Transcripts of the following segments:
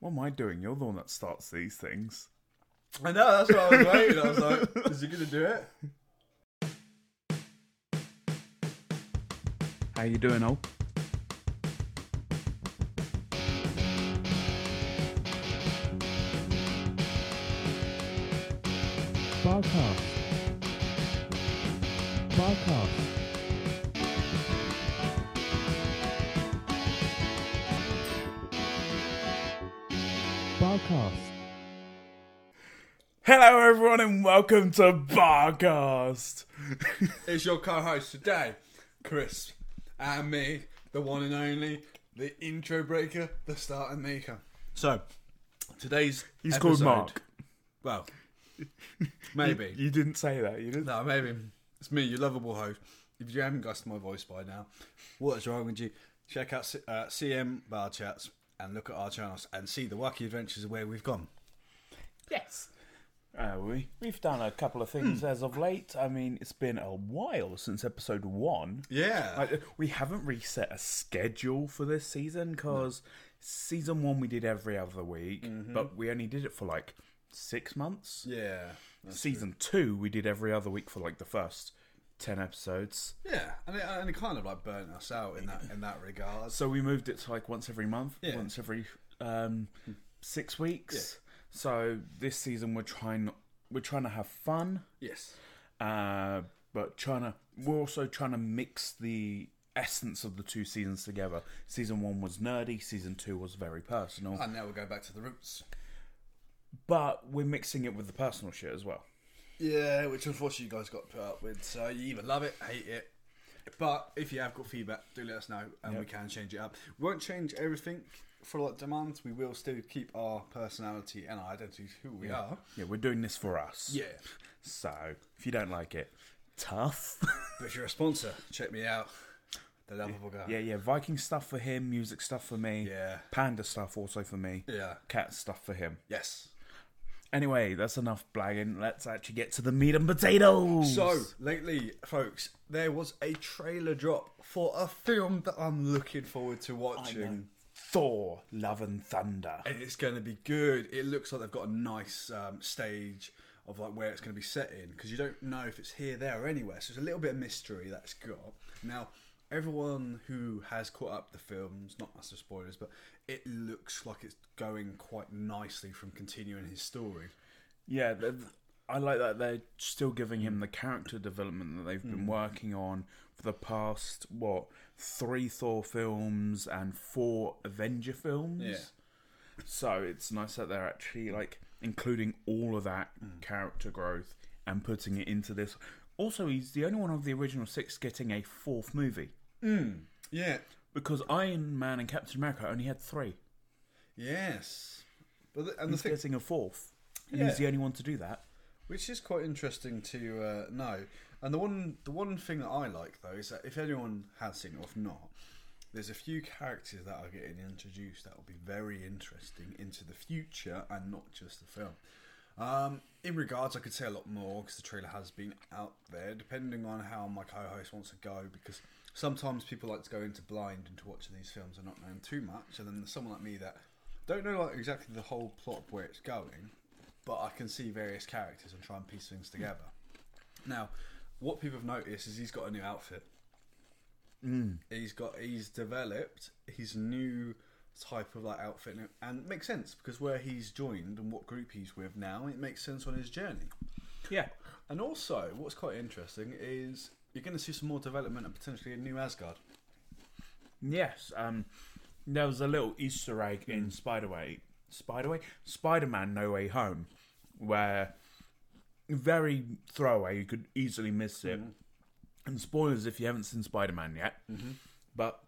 What am I doing? You're the one that starts these things. I know, that's what I was waiting. I was like, is he going to do it? How you doing, Ol? Barcast. Barcast. Barcast. Hello, everyone, and welcome to Barcast. It's your co host today, Chris, and me, the one and only, the intro breaker, the starter maker. So, today's. He's called episode- Mark. Well, maybe. You didn't say that. You didn't. No, maybe. It's me, your lovable host. If you haven't guessed my voice by now, what is wrong with you? Check out C- uh, CM Bar Chats and look at our channels and see the wacky adventures of where we've gone. Yes. Uh, we we've done a couple of things as of late. I mean, it's been a while since episode one. Yeah. Like, we haven't reset a schedule for this season because season one we did every other week, but we only did it for like six months. yeah. that's season two we did every other week for like the first 10 episodes. Yeah, and it, and it kind of like burnt us out in that in that regard. so we moved it to like once every month Yeah. once every um six weeks. So this season we're trying we're trying to have fun. Yes, uh but trying to we're also trying to mix the essence of the two seasons together. Season one was nerdy season two was very personal. And now we'll go back to the roots. but we're mixing it with the personal shit as well Yeah, which unfortunately you guys got put up with. So you either love it, hate it. But if you have got feedback, do let us know, and we can change it up. We won't change everything for like demands. We will still keep our personality and our identity, who we are. yeah we're doing this for us Yeah. so if you don't like it tough But if you're a sponsor, check me out. The lovable guy. Yeah, yeah. Viking stuff for him, music stuff for me. Yeah. Panda stuff also for me. Yeah. Cat stuff for him. Yes. Anyway, that's enough blagging. Let's actually get to the meat and potatoes. So, lately, folks, there was a trailer drop for a film that I'm looking forward to watching. Thor, Love and Thunder. And it's going to be good. It looks like they've got a nice um, stage of like where it's going to be set in because you don't know if it's here, there, or anywhere. So it's a little bit of mystery that's got. Now, everyone who has caught up the films, not massive spoilers, but it looks like it's going quite nicely from continuing his story. Yeah, I like that they're still giving him the character development that they've been mm. working on for the past, what, three Thor films and four Avenger films. Yeah. So it's nice that they're actually like including all of that mm. character growth and putting it into this. Also, he's the only one of the original six getting a fourth movie Yeah. because Iron Man and Captain America only had three. Yes. But the, and the He's thing, getting a fourth, and Yeah. he's the only one to do that. which is quite interesting to uh, know. And the one the one thing that I like though is that if anyone has seen it or if not, there's a few characters that are getting introduced that will be very interesting into the future and not just the film. Um, in regards, I could say a lot more because the trailer has been out there, depending on how my co-host wants to go. Because sometimes people like to go into blind into watching these films and not knowing too much, and then there's someone like me that don't know like exactly the whole plot of where it's going, but I can see various characters and try and piece things together. Now, what people have noticed is he's got a new outfit. Hmm. He's got he's developed his new type of like outfit, and- and it makes sense because where he's joined and what group he's with now, it makes sense on his journey. Yeah, And also, what's quite interesting is you're going to see some more development and potentially a new Asgard. Yes, um, there was a little Easter egg in mm. Spider-Way, Spider-Way, Spider-Man: No Way Home, where very throwaway, you could easily miss it. Mm-hmm. And spoilers if you haven't seen Spider-Man yet. Mm-hmm. But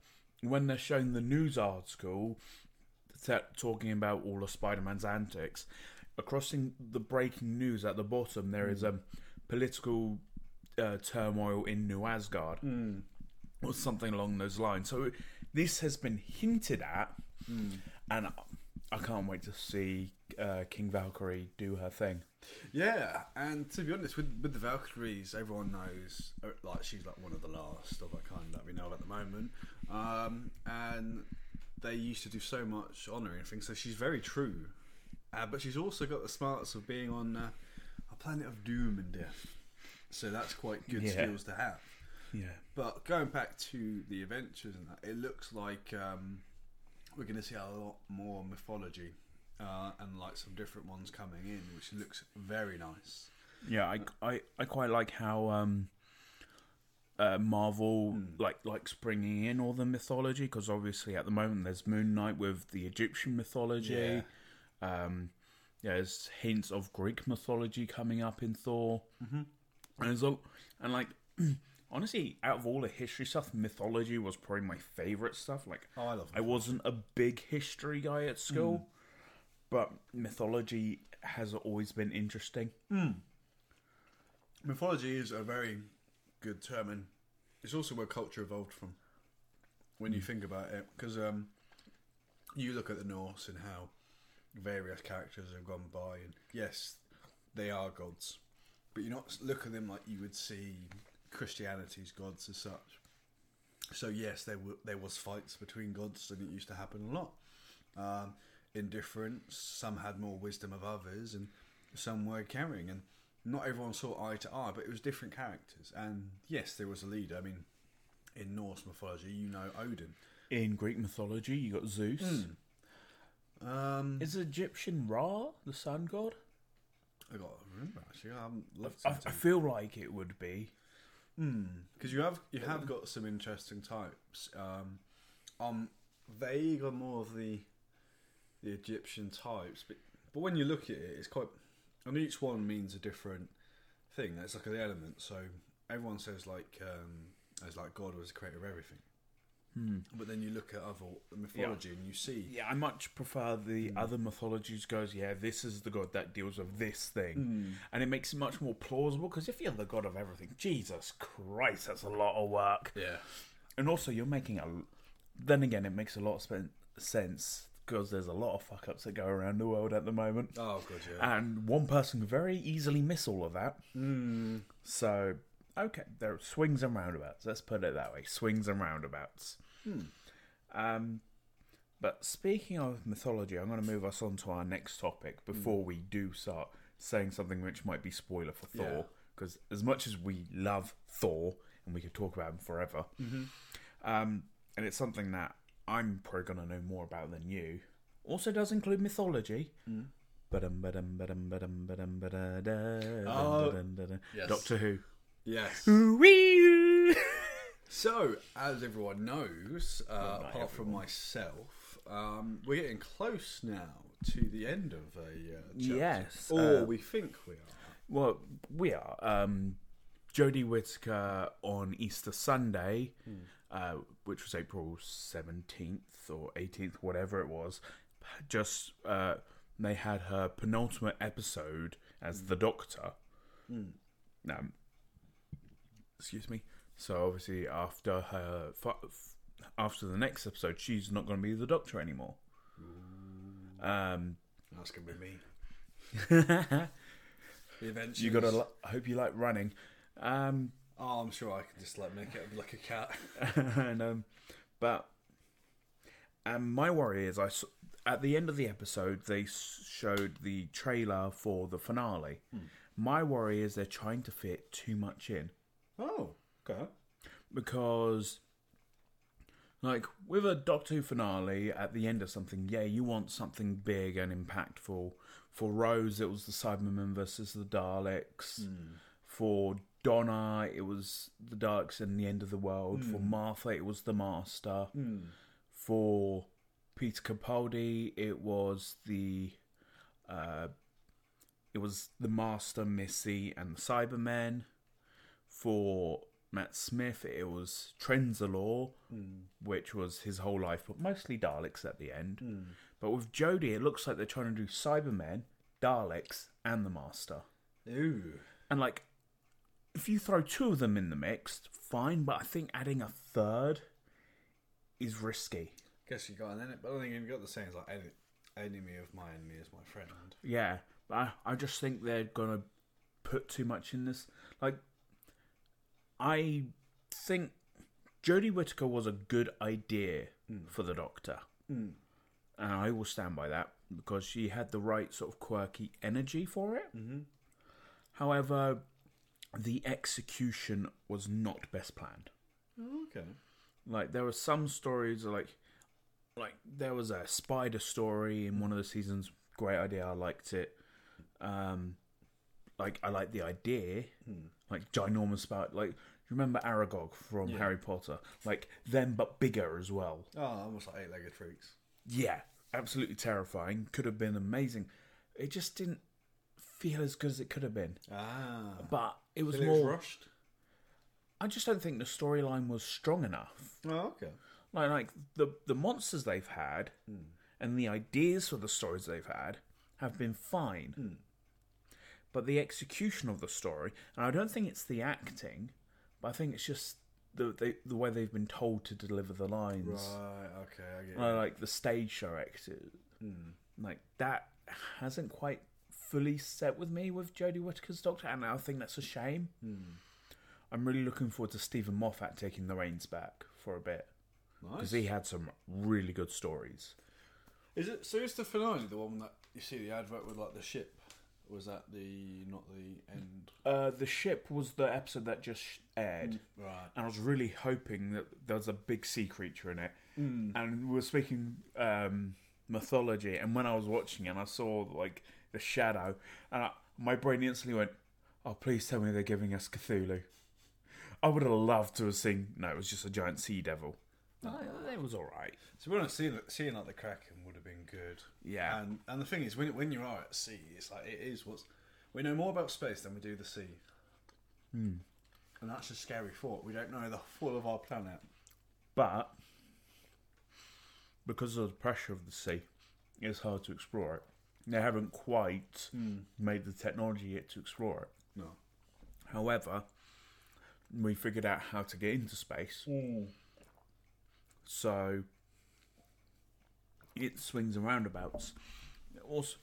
when they're showing the news article talking about all of Spider-Man's antics, across the breaking news at the bottom there is mm. a political uh, turmoil in New Asgard or something along those lines. So this has been hinted at, and I can't wait to see uh, King Valkyrie do her thing. Yeah, and to be honest, with with the Valkyries, everyone knows uh, like she's like one of the last of her kind that we know at the moment. Um, and they used to do so much honouring things, so she's very true. Uh, but she's also got the smarts of being on uh, a planet of doom and death. So that's quite good Yeah. skills to have. Yeah. But going back to the adventures and that, it looks like um, we're going to see a lot more mythology uh, and like some different ones coming in, which looks very nice. Yeah, I, I, I quite like how um, uh, Marvel like likes bringing in all the mythology because obviously at the moment there's Moon Knight with the Egyptian mythology. Um, there's hints of Greek mythology coming up in Thor, mm-hmm. And all, and like honestly, out of all the history stuff, mythology was probably my favorite stuff. Like Oh, I love I wasn't a big history guy at school, mm. but mythology has always been interesting. Mm. Mythology is a very good term, and it's also where culture evolved from. When you mm. think about it, because um, you look at the Norse and how various characters have gone by, and yes, they are gods, but you not look at them like you would see Christianity's gods as such. So yes, there were there was fights between gods, and it used to happen a lot. Um, in difference, some had more wisdom of others, and some were carrying, and not everyone saw eye to eye, but it was different characters. And yes, there was a leader. I mean, in Norse mythology, you know Odin. In Greek mythology, you got Zeus. Um, Is Egyptian Ra the sun god? I got to remember actually. I haven't looked I, I feel like it would be. because you have you have got some interesting types. Um, I'm vague on more of the the Egyptian types, but but when you look at it, it's quite. And each one means a different thing. It's like an element. So everyone says like um, as like God was the creator of everything. Hmm. But then you look at other mythology and you see Yeah, I much prefer the hmm. other mythologies. Goes, yeah, this is the god that deals with this thing, hmm. and it makes it much more plausible. Because if you're the god of everything, Jesus Christ, that's a lot of work. yeah. And also, you're making a. Then again, it makes a lot of spen- sense because there's a lot of fuck ups that go around the world at the moment. Oh god, yeah. and one person can very easily miss all of that. Mm. So, okay, there are swings and roundabouts. Let's put it that way: swings and roundabouts. Um, but speaking of mythology, I'm going to move us on to our next topic before we do start saying something which might be spoiler for Yeah. Thor. Because as much as we love Thor and we could talk about him forever, um, and it's something that I'm probably going to know more about than you. Also, does include mythology. Ba-da-da, Oh, yes. Doctor Who. Yes. Wee! So, as everyone knows, uh, not apart from myself, um, we're getting close now to the end of a uh, chapter. Yes, or uh, we think we are. Well, we are. Um, Jodie Whittaker on Easter Sunday, uh, which was April 17th or 18th, whatever it was, just uh, they had her penultimate episode as the Doctor. Um, excuse me. So obviously, after her, after the next episode, she's not going to be the Doctor anymore. Um, That's gonna be me. adventures. you got to. I hope you like running. Um, Oh, I'm sure I can just like make it like a cat. and um, but um, my worry is I at the end of the episode they showed the trailer for the finale. My worry is they're trying to fit too much in Oh, okay. because, like with a Doctor Who finale at the end of something, yeah, you want something big and impactful. For Rose, it was the Cybermen versus the Daleks. Hmm. For Donna, it was the Daleks and the end of the world. For hmm. Martha, it was the Master. Hmm. For Peter Capaldi, it was the uh, it was the Master, Missy, and the Cybermen. For Matt Smith, it was Trenzalore, hmm. which was his whole life, but mostly Daleks at the end. Hmm. But with Jodie, it looks like they're trying to do Cybermen, Daleks, and the Master. Ooh. And like, if you throw two of them in the mix, fine. But I think adding a third is risky. Guess you got an enemy, but I think you've got the saying like "Ene- enemy of my enemy is my friend. Yeah, but I, I just think they're gonna put too much in this. Like, I think Jodie Whittaker was a good idea for the Doctor, Mm. and I will stand by that because she had the right sort of quirky energy for it. Mm-hmm. However, the execution was not best planned. Oh, okay. Like there were some stories like like there was a spider story in one of the seasons. Great idea, I liked it. Um, like I like the idea, Hmm. Like ginormous spider. Like you remember Aragog from Yeah. Harry Potter? Like them but bigger as well. Oh, almost like eight-legged freaks. Yeah, absolutely terrifying. Could have been amazing. It just didn't feel as good as it could have been. Ah, But it was it more. rushed. I just don't think the storyline was strong enough. Oh, okay. Like, like the the monsters they've had Hmm. and the ideas for the stories they've had have been fine. Hmm. But the execution of the story, and I don't think it's the acting, but I think it's just the they, the way they've been told to deliver the lines. Right. Okay. I get it. Like, like the stage show actors, Hmm. like that hasn't quite fully set with me with Jodie Whittaker's Doctor, and I think that's a shame. Hmm. I'm really looking forward to Steven Moffat taking the reins back for a bit because Nice. he had some really good stories. Is it so? Is the finale the one that you see the advert with like the ship? Was that the not the end? Uh, the ship was the episode that just aired, Right. and I was really hoping that there was a big sea creature in it. Mm. And we were speaking um, mythology, and when I was watching, it, and I saw like the shadow, and I, my brain instantly went, "Oh, please tell me they're giving us Cthulhu." I would have loved to have seen. No, it was just a giant sea devil. It was all right. So we're not that, seeing like the Kraken would have been good. Yeah. And and the thing is, when when you are at sea, it's like it is what's we know more about space than we do the sea. Hmm. And that's a scary thought. We don't know the full of our planet. But because of the pressure of the sea, it's hard to explore it. They haven't quite made the technology yet to explore it. No. However, we figured out how to get into space. So it swings and roundabouts. Also,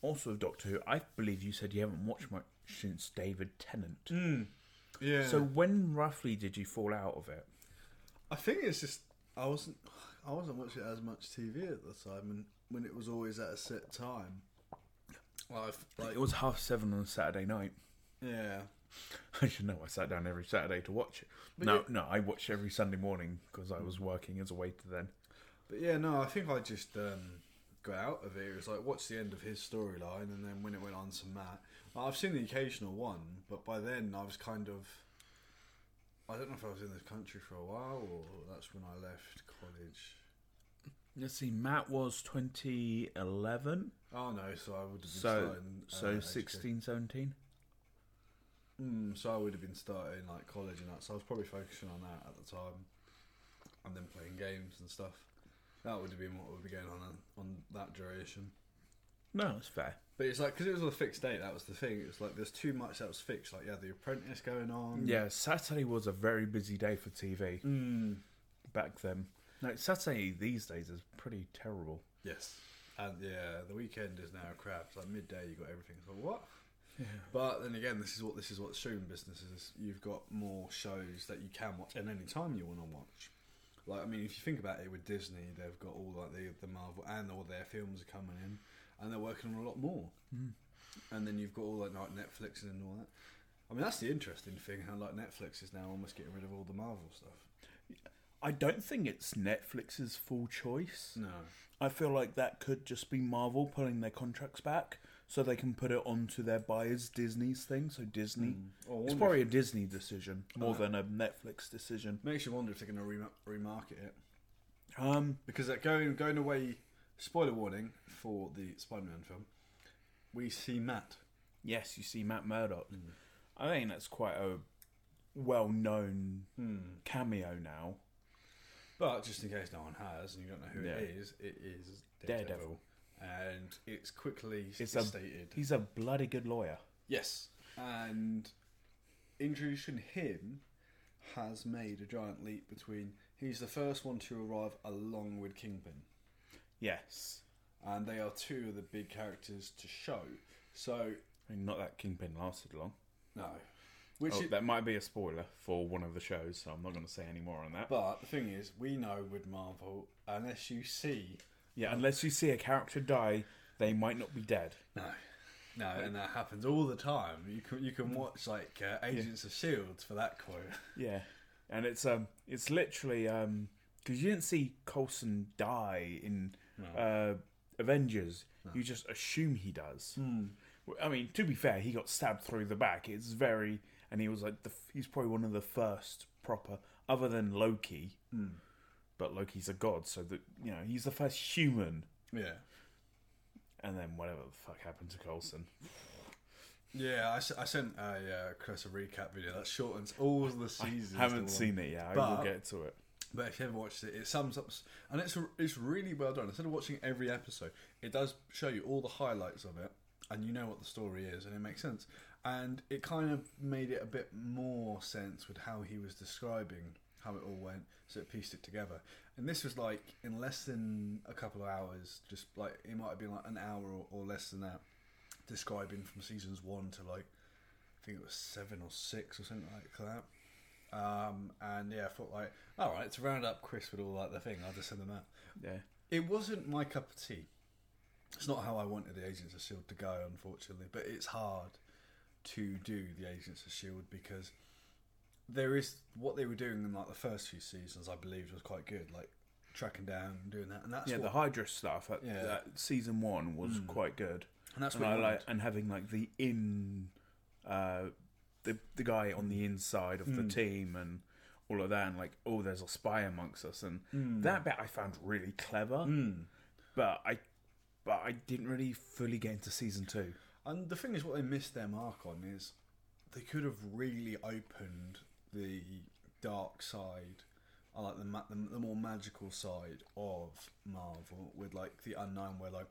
also with Doctor Who, I believe you said you haven't watched much since David Tennant. Mm. Yeah. So when roughly did you fall out of it? I think it's just I wasn't I wasn't watching as much TV at the time, and when it was always at a set time. Well, like It was half seven on a Saturday night. yeah. I should know. I sat down every Saturday to watch it. But no, you- no, I watched every Sunday morning because I was working as a waiter then. But yeah, no, I think I just um, got out of it. It was like watch the end of his storyline, and then when it went on to Matt, I've seen the occasional one, but by then I was kind of. I don't know if I was in this country for a while, or that's when I left college. Let's see, Matt was 2011, Oh no, so I would have been so starting. uh, so education. 16, 17. Mm, so I would have been starting like college and that. So I was probably focusing on that at the time, and then playing games and stuff. That would have been what would be going on on that duration. No, it's fair. But it's like because it was on a fixed date. That was the thing. It was like there's too much that was fixed. Like yeah, The Apprentice going on. Yeah, Saturday was a very busy day for TV Mm, back then. No, Saturday these days is pretty terrible. yes. And yeah, the weekend is now crap. It's like midday. You got everything. So what? But then again, this is what this is what streaming business is. You've got more shows that you can watch at any time you want to watch. Like I mean, if you think about it, with Disney, they've got all like the the Marvel and all their films are coming in, and they're working on a lot more. Mm. And then you've got all like, like Netflix and all that. I mean, that's the interesting thing. How like Netflix is now almost getting rid of all the Marvel stuff. I don't think it's Netflix's full choice. No. I feel like that could just be Marvel pulling their contracts back so they can put it onto their buyers Disney's thing. So Disney, Oh, I it's probably a Disney decision more Uh, than a Netflix decision. makes you wonder if they're going to rem- remarket it. Um, Because uh, going going away, spoiler warning for the Spider-Man film, we see Matt. yes, you see Matt Murdock. Mm. I think that's quite a well-known Hmm. cameo now. But just in case no one has and you don't know who Yeah. it is, it is Daredevil, Daredevil. And it's quickly It's a- stated. He's a bloody good lawyer. Yes, and introducing him has made a giant leap between. He's the first one to arrive along with Kingpin. Yes. and they are two of the big characters to show. So I mean, not that Kingpin lasted long. no, Which Oh, it- that might be a spoiler for one of the shows, so I'm not going to say any more on that. but the thing is, we know with Marvel, unless you see yeah, unless you see a character die, they might not be dead. No, no, and that happens all the time. You can you can watch like uh, Agents of Shields for that quote. Yeah, and it's um, it's literally um, because you didn't see Coulson die in uh, Avengers. You just assume he does. Well, I mean, to be fair, he got stabbed through the back. It's very, and he was like the he's probably one of the first proper, other than Loki. But Loki's a god, so that you know he's the first human. Yeah, And then whatever the fuck happened to Coulson. yeah. I sent a uh, Chris a recap video that shortens all the seasons. I Haven't seen it yet. I But- will get to it. But if you haven't watched it, it sums up, and it's it's really well done. Instead of watching every episode, it does show you all the highlights of it, and you know what the story is, and it makes sense. And it kind of made it a bit more sense with how he was describing how it all went, so it pieced it together. And this was like in less than a couple of hours, just like it might have been like an hour or, or less than that, describing from seasons one to like I think it was seven or six or something like that. Um, and yeah, I thought like, all right, to round up Chris with all like the thing, I'll just send them out. Yeah. It wasn't my cup of tea. It's not how I wanted the Agents of Shield to go, unfortunately. But it's hard to do the Agents of Shield because there is what they were doing in like the first few seasons. I believe was quite good, like tracking down and doing that. And that's yeah, what, the Hydra stuff at, Yeah. season one was mm. quite good. and that's and what I like and having like the in uh the the guy on the inside of the mm. team and all of that and like oh there's a spy amongst us and mm. that bit I found really clever but I but I didn't really fully get into season two And the thing is, what they missed their mark on is they could have really opened the dark side, I like the, ma- the the more magical side of Marvel with like the unknown, where like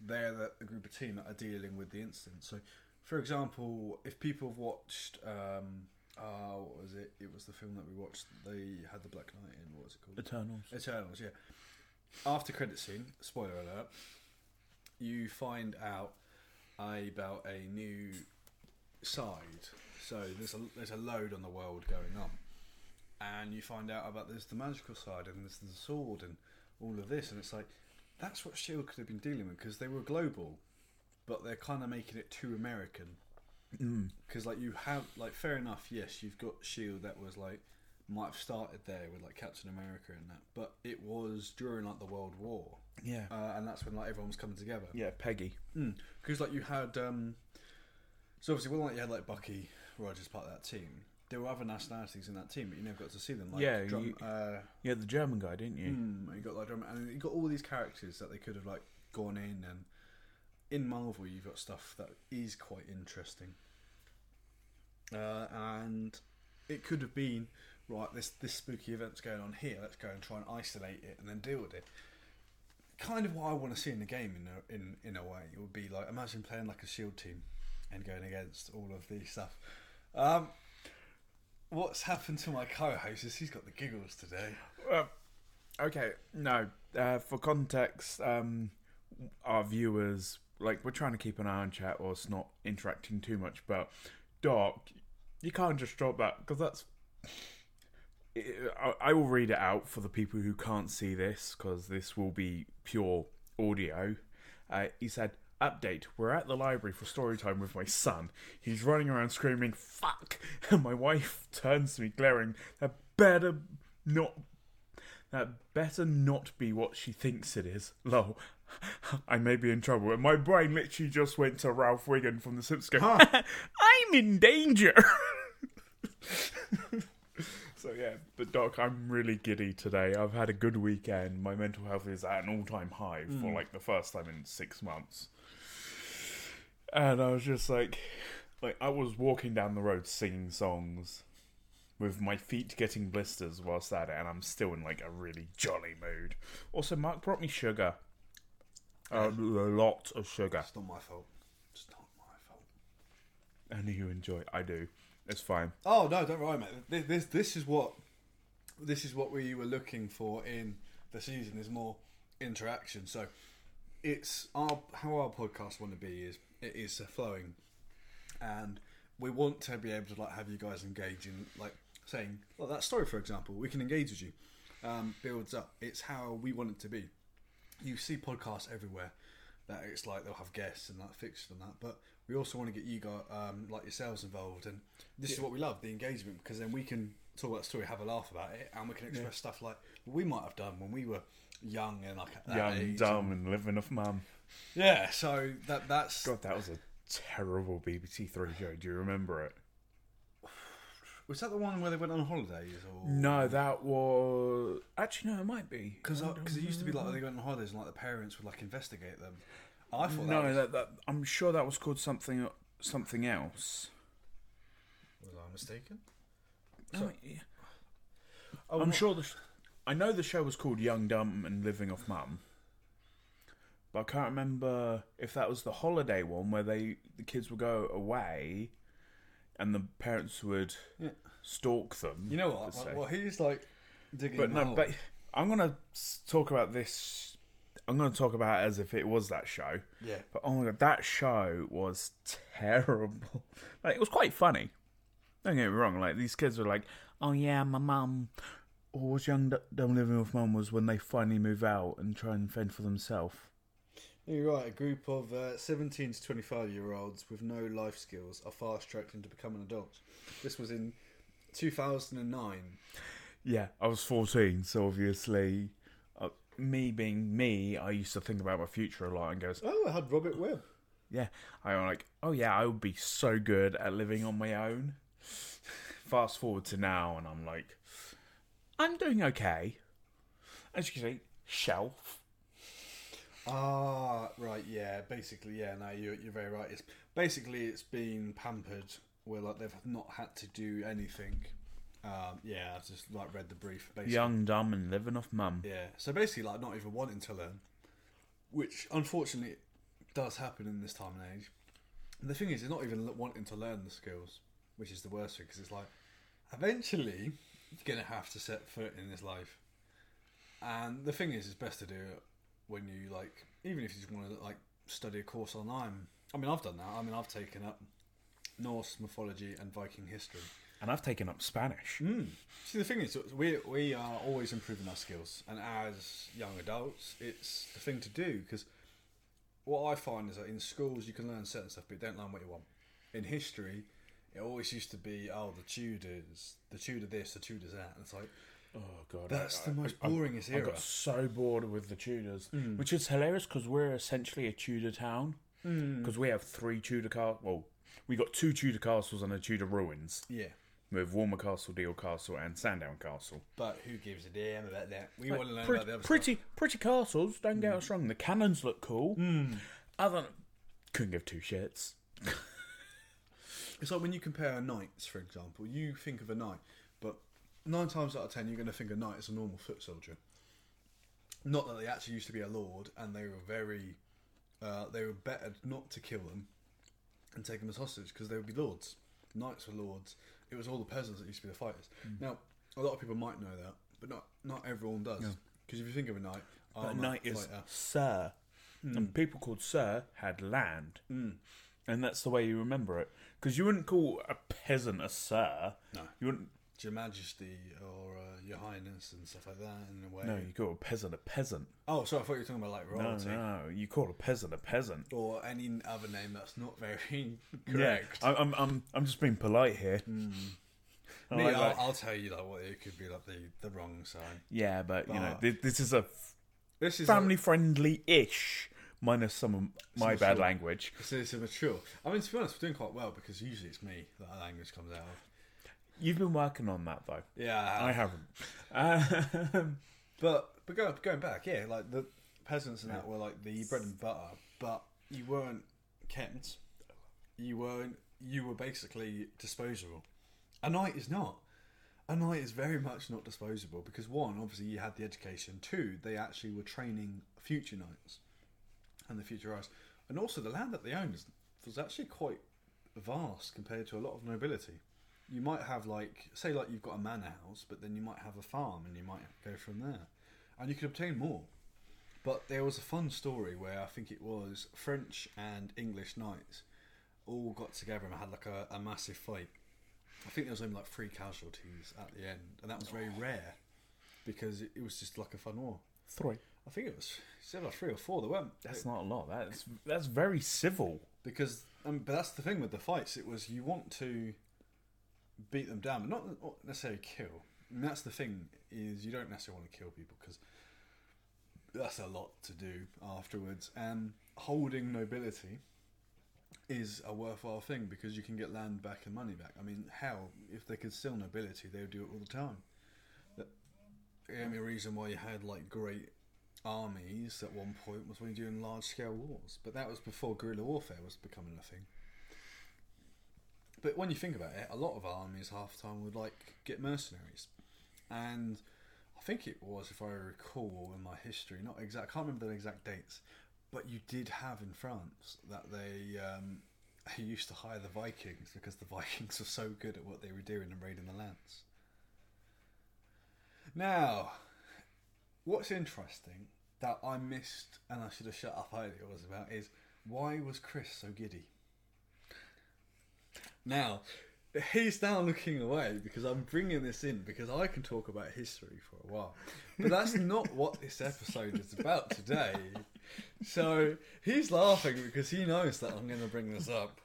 they're the, the group of team that are dealing with the incident. So, for example, if people have watched, um, uh, what was it? It was the film that we watched. They had the Black Knight in. What was it called? Eternals Eternals, yeah. After credit scene, spoiler alert, you find out about a new side. So there's a there's a load on the world going on, and you find out about there's the magical side and there's the sword and all of this, and it's like that's what Shield could have been dealing with because they were global, but they're kind of making it too American. Because like you have like fair enough, yes, you've got Shield that was like might have started there with like Captain America and that, but it was during like the World War, yeah. Uh, and that's when like everyone was coming together. yeah Peggy. Because like you had, um, so obviously when like you had like Bucky Rogers part of that team, there were other nationalities in that team, but you never got to see them. Like, Yeah, drum, you- uh, yeah the German guy didn't you mm, you got like drum, and you got all these characters that they could have like gone in and in Marvel you've got stuff that is quite interesting, uh, and it could have been right. This this spooky event's going on here. Let's go and try and isolate it and then deal with it. Kind of what I want to see in the game in a, in in a way. It would be like imagine playing like a Shield team and going against all of these stuff. Um, what's happened to my co-host is he's got the giggles today. Well, okay, no. Uh, for context, um, our viewers, like, we're trying to keep an eye on chat or it's not interacting too much, but Doc, you can't just drop that because that's. I, I will read it out for the people who can't see this because this will be pure audio. Uh, he said, Update, we're at the library for story time with my son. He's running around screaming, fuck! And my wife turns to me, glaring, that better not that better not be what she thinks it is. Lol. I may be in trouble. And my brain literally just went to Ralph Wiggum from The Simpsons. going, I'm in danger. so yeah, but Doc, I'm really giddy today. I've had a good weekend. My mental health is at an all-time high for hmm. like the first time in six months. And I was just like, like I was walking down the road singing songs with my feet getting blisters whilst at it, and I'm still in like a really jolly mood. Also, Mark brought me sugar, a lot of sugar, It's not my fault. It's not my fault. and you enjoy. I do. It's fine. Oh no, don't worry, mate. This, this this is what this is what we were looking for in the season is more interaction. So it's our how our podcast want to be is it is flowing, and we want to be able to like have you guys engage in like saying, well, that story, for example, we can engage with you. Um, builds up. It's how we want it to be. You see podcasts everywhere that it's like they'll have guests and that fixed and that, but we also want to get you guys um, like yourselves involved, and this is what we love the engagement because then we can talk about the story, have a laugh about it, and we can express stuff like we might have done when we were young and like Young, age. dumb, and living off mum. Yeah, so that that's God, that was a terrible BBC Three show. Do you remember it? was that the one where they went on holidays or No, that was actually no. It might be Because because it used to be like they went on holidays and like the parents would like investigate them. I thought no, that was, that, that I'm sure that was called something something else. was I mistaken? Oh, yeah. Oh, I'm not- sure the. sh- I know the show was called Young, Dumb, and Living Off Mum, but I can't remember if that was the holiday one where they the kids would go away, and the parents would Yeah. stalk them. You know what? se. Well, he's like digging. but no, but I'm gonna talk about this. I'm gonna talk about it as if it was that show. yeah, But oh my god, that show was terrible. Like it was quite funny. Don't get me wrong. Like these kids were like, "Oh yeah, my mum, or was young dumb living with mum was when they finally move out and try and fend for themselves." You're right. A group of uh, 17 to 25 year olds with no life skills are fast tracked into becoming adults. This was in 2009. Yeah, I was 14, so obviously, uh, me being me, I used to think about my future a lot and goes, Oh, I had Robert Webb. Yeah, I'm like, oh yeah, I would be so good at living on my own. Fast forward to now, and I'm like, I'm doing okay. As you can see, shelf. Ah, right, yeah. Basically, yeah. No, you're you're very right. It's basically it's been pampered where like they've not had to do anything. Um, yeah, I've just like read the brief. Basically. Young, dumb, and living off mum. Yeah. So basically, like not even wanting to learn, which unfortunately does happen in this time and age. And the thing is, they're not even wanting to learn the skills, which is the worst thing because it's like eventually you're gonna have to set foot in this life. And the thing is, it's best to do it when you like, even if you just want to like study a course online. I mean, I've done that. I mean, I've taken up Norse mythology and Viking history. And I've taken up Spanish. Mm. See, the thing is, we we are always improving our skills, and as young adults, it's the thing to do because what I find is that in schools you can learn certain stuff, but you don't learn what you want. In history, it always used to be, oh, the Tudors, the Tudor this, the Tudors that, and it's like Oh god, that's I- the most I- I- boringest I era. got so bored with the Tudors, mm. which is hilarious because we're essentially a Tudor town. Mm. Because we have three Tudor castles. Well, we got two Tudor castles and a Tudor ruins Yeah, with Walmer Castle, Deal Castle, and Sandown Castle. but who gives a damn about that? We Like, want to learn pretty, about the other pretty, pretty castles. Don't get mm. us wrong. The cannons look cool. Other than, couldn't give two shits. It's like when you compare knights, for example. You think of a knight, nine times out of ten, you're going to think a knight is a normal foot soldier. Not that they actually used to be a lord, and they were very, uh, they were better not to kill them and take them as hostage because they would be lords. Knights were lords. It was all the peasants that used to be the fighters. Mm. Now, a lot of people might know that, but not not everyone does. Because if you think of a knight, a knight is fighter. Sir. And mm. people called Sir had land. Mm. And that's the way you remember it. Because you wouldn't call a peasant a Sir. No. You wouldn't. Your Majesty or uh, Your Highness and stuff like that. In a way. No, you call a peasant a peasant. Oh, sorry, I thought you were talking about like No, royalty. no, you call a peasant a peasant. or any other name that's not very Yeah, correct. I- I'm, I'm, I'm just being polite here. I Me, like- I'll, like- I'll tell you like what it could be like the, the wrong sign. yeah, but you know, But- thi- this is a This is family friendly ish, minus some of my bad language. So it's a mature. I mean, to be honest, we're doing quite well because usually it's me that our language comes out of. You've been working on that though. Yeah, I haven't. Um, But but going going back, yeah, like the peasants and that were like the bread and butter, but you weren't kept. You weren't. You were basically disposable. A knight is not. A knight is very much not disposable because one, obviously, you had the education. Two, they actually were training future knights and the future eyes, and also the land that they owned was actually quite vast compared to a lot of nobility. You might have like, say, like you've got a manor house, but then you might have a farm, and you might go from there, and you could obtain more. But there was a fun story where I think it was French and English knights all got together and had like a, a massive fight. I think there was only like three casualties at the end, and that was very rare because it, it was just like a fun war. Three. I think it was it's either three or four. There weren't That's not a lot. That's that's very civil. because um, but that's the thing with the fights. It was you want to beat them down, but not necessarily kill. And that's the thing is you don't necessarily want to kill people because that's a lot to do afterwards. And holding nobility is a worthwhile thing because you can get land back and money back. I mean, hell, if they could steal nobility, they would do it all the time. The only reason why you had like great armies at one point was when you're doing large scale wars, but that was before guerrilla warfare was becoming a thing. But when you think about it, a lot of armies half the time would like get mercenaries, and I think it was, if I recall in my history, not exact, I can't remember the exact dates, but you did have in France that they um, used to hire the Vikings because the Vikings were so good at what they were doing and raiding the lands. Now, what's interesting that I missed and I should have shut up earlier was about is why was Chris so giddy? Now, he's now looking away because I'm bringing this in because I can talk about history for a while. But that's not what this episode is about today. So he's laughing because he knows that I'm going to bring this up.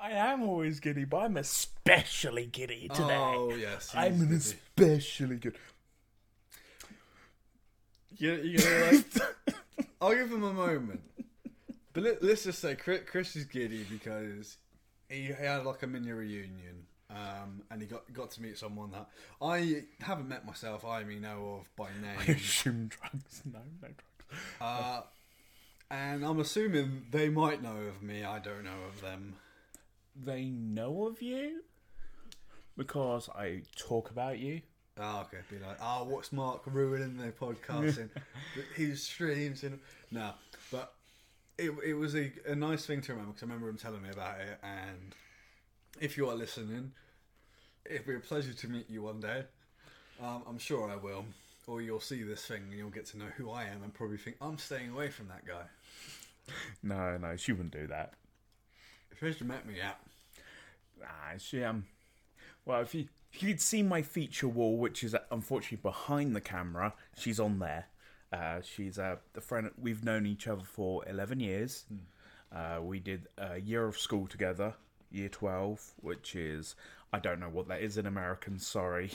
I am always giddy, but I'm especially giddy today. Oh, yes. I'm an giddy. especially good. You, you gonna like? I'll give him a moment. But let, let's just say Chris is giddy because he, had like a mini reunion, um, and he got got to meet someone that I haven't met myself. I only know of by I name, assume drugs. No, no drugs. uh, and I'm assuming they might know of me. I don't know of them. They know of you because I talk about you. Oh, okay. Be like, oh, what's Mark ruining their podcasting? His streams and no, but it it was a, a nice thing to remember because I remember him telling me about it. And if you are listening, it'd be a pleasure to meet you one day. Um, I'm sure I will. Or you'll see this thing and you'll get to know who I am and probably think I'm staying away from that guy. No, no, she wouldn't do that. If you met me, yeah. Nah, she um. Well, if you if you'd seen my feature wall, which is uh, unfortunately behind the camera, she's on there. Uh, she's uh, a friend. We've known each other for eleven years. Uh, we did a year of school together, year twelve, which is I don't know what that is in American. Sorry,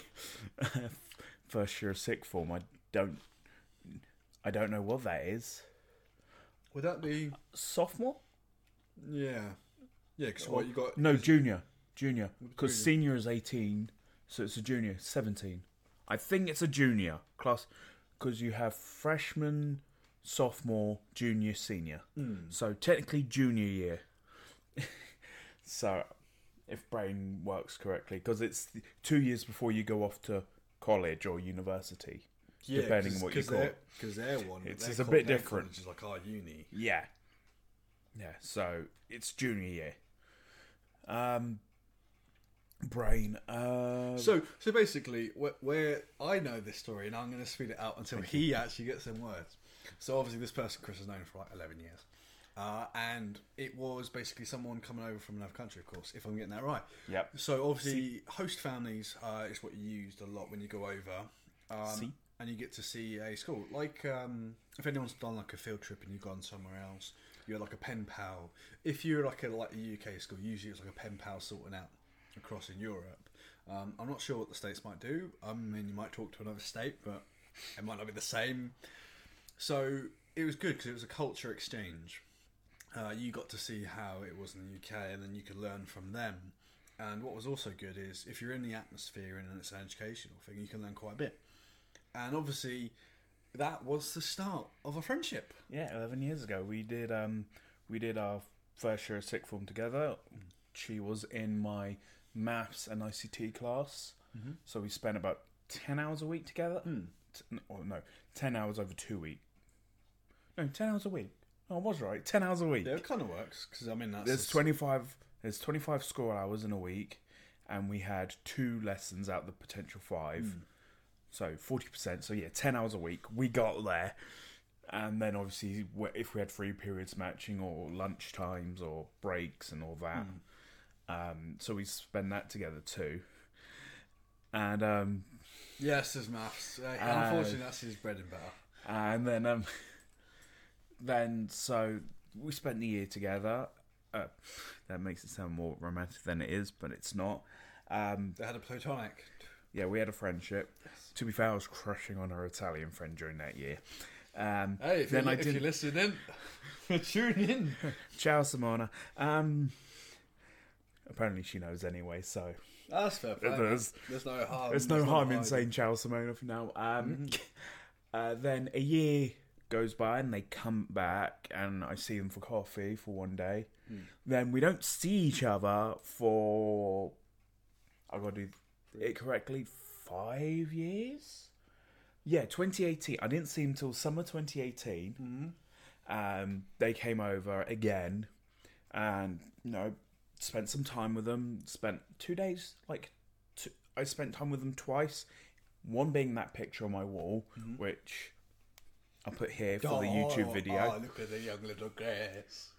first year of sixth form. I don't. I don't know what that is. Would that be? Sophomore? Yeah. Yeah, because what you got? No, junior. Junior. Because senior is 18, so it's a junior. 17. I think it's a junior class because you have freshman, sophomore, junior, senior. So technically junior year. so if brain works correctly, because it's two years before you go off to college or university. Yeah, depending on what you call it. Because they're one. It's- their it's a bit different. is like our uni. Yeah. Yeah, so it's junior year. Um, brain. Uh, So, so basically, where, where I know this story, and I'm going to speed it out until he actually gets some words. So, obviously, this person Chris has known for like 11 years, uh, and it was basically someone coming over from another country, of course, if I'm getting that right. Yep. So, obviously, host families uh, is what you used a lot when you go over, um, See. and you get to see a school. Like, um, if anyone's done like a field trip and you've gone somewhere else, you're like a pen pal. If you're like a like a UK school, usually it's like a pen pal sorting out across in Europe. Um, I'm not sure what the states might do. I mean, you might talk to another state, but it might not be the same. So it was good because it was a culture exchange. Uh, you got to see how it was in the UK, and then you could learn from them. And what was also good is if you're in the atmosphere and it's an educational thing, you can learn quite a bit. And obviously, that was the start of a friendship. yeah, eleven years ago we did um we did our first year of sixth form together. She was in my maths and ICT class, mm-hmm. so we spent about ten hours a week together. Hmm. T- or no, ten hours over two weeks. No, ten hours a week. Oh, I was right. Ten hours a week. Yeah, it kind of works because I mean that's There's the- 25 there's 25 school hours in a week and we had two lessons out of the potential 5. Hmm. So 40%. So yeah, 10 hours a week. We got there. and then obviously if we had free periods matching or lunch times or breaks and all that, hmm. Um, so we spend that together too. And um, Yes, there's maths. Uh, Uh, unfortunately, that's his bread and butter. and then um, then so we spent the year together. Uh, that makes it sound more romantic than it is, but it's not. Um, They had a platonic. yeah, we had a friendship. To be fair, I was crushing on our Italian friend during that year. Um, Hey, if, then you're, I if you're listening, tune in. Ciao, Simona. Um, apparently, she knows anyway, so That's fair play. there's There's no harm. there's no harm in saying ciao, Simona for now. Um, uh, then a year goes by and they come back, and I see them for coffee for one day. Then we don't see each other for I got to do it correctly five years. Yeah, 2018. I didn't see them till summer 2018. Um, they came over again, and you know, spent some time with them. Spent two days. Like, two, I spent time with them twice. One being that picture on my wall, which I put here for the YouTube video, Oh, look at the young little Grace.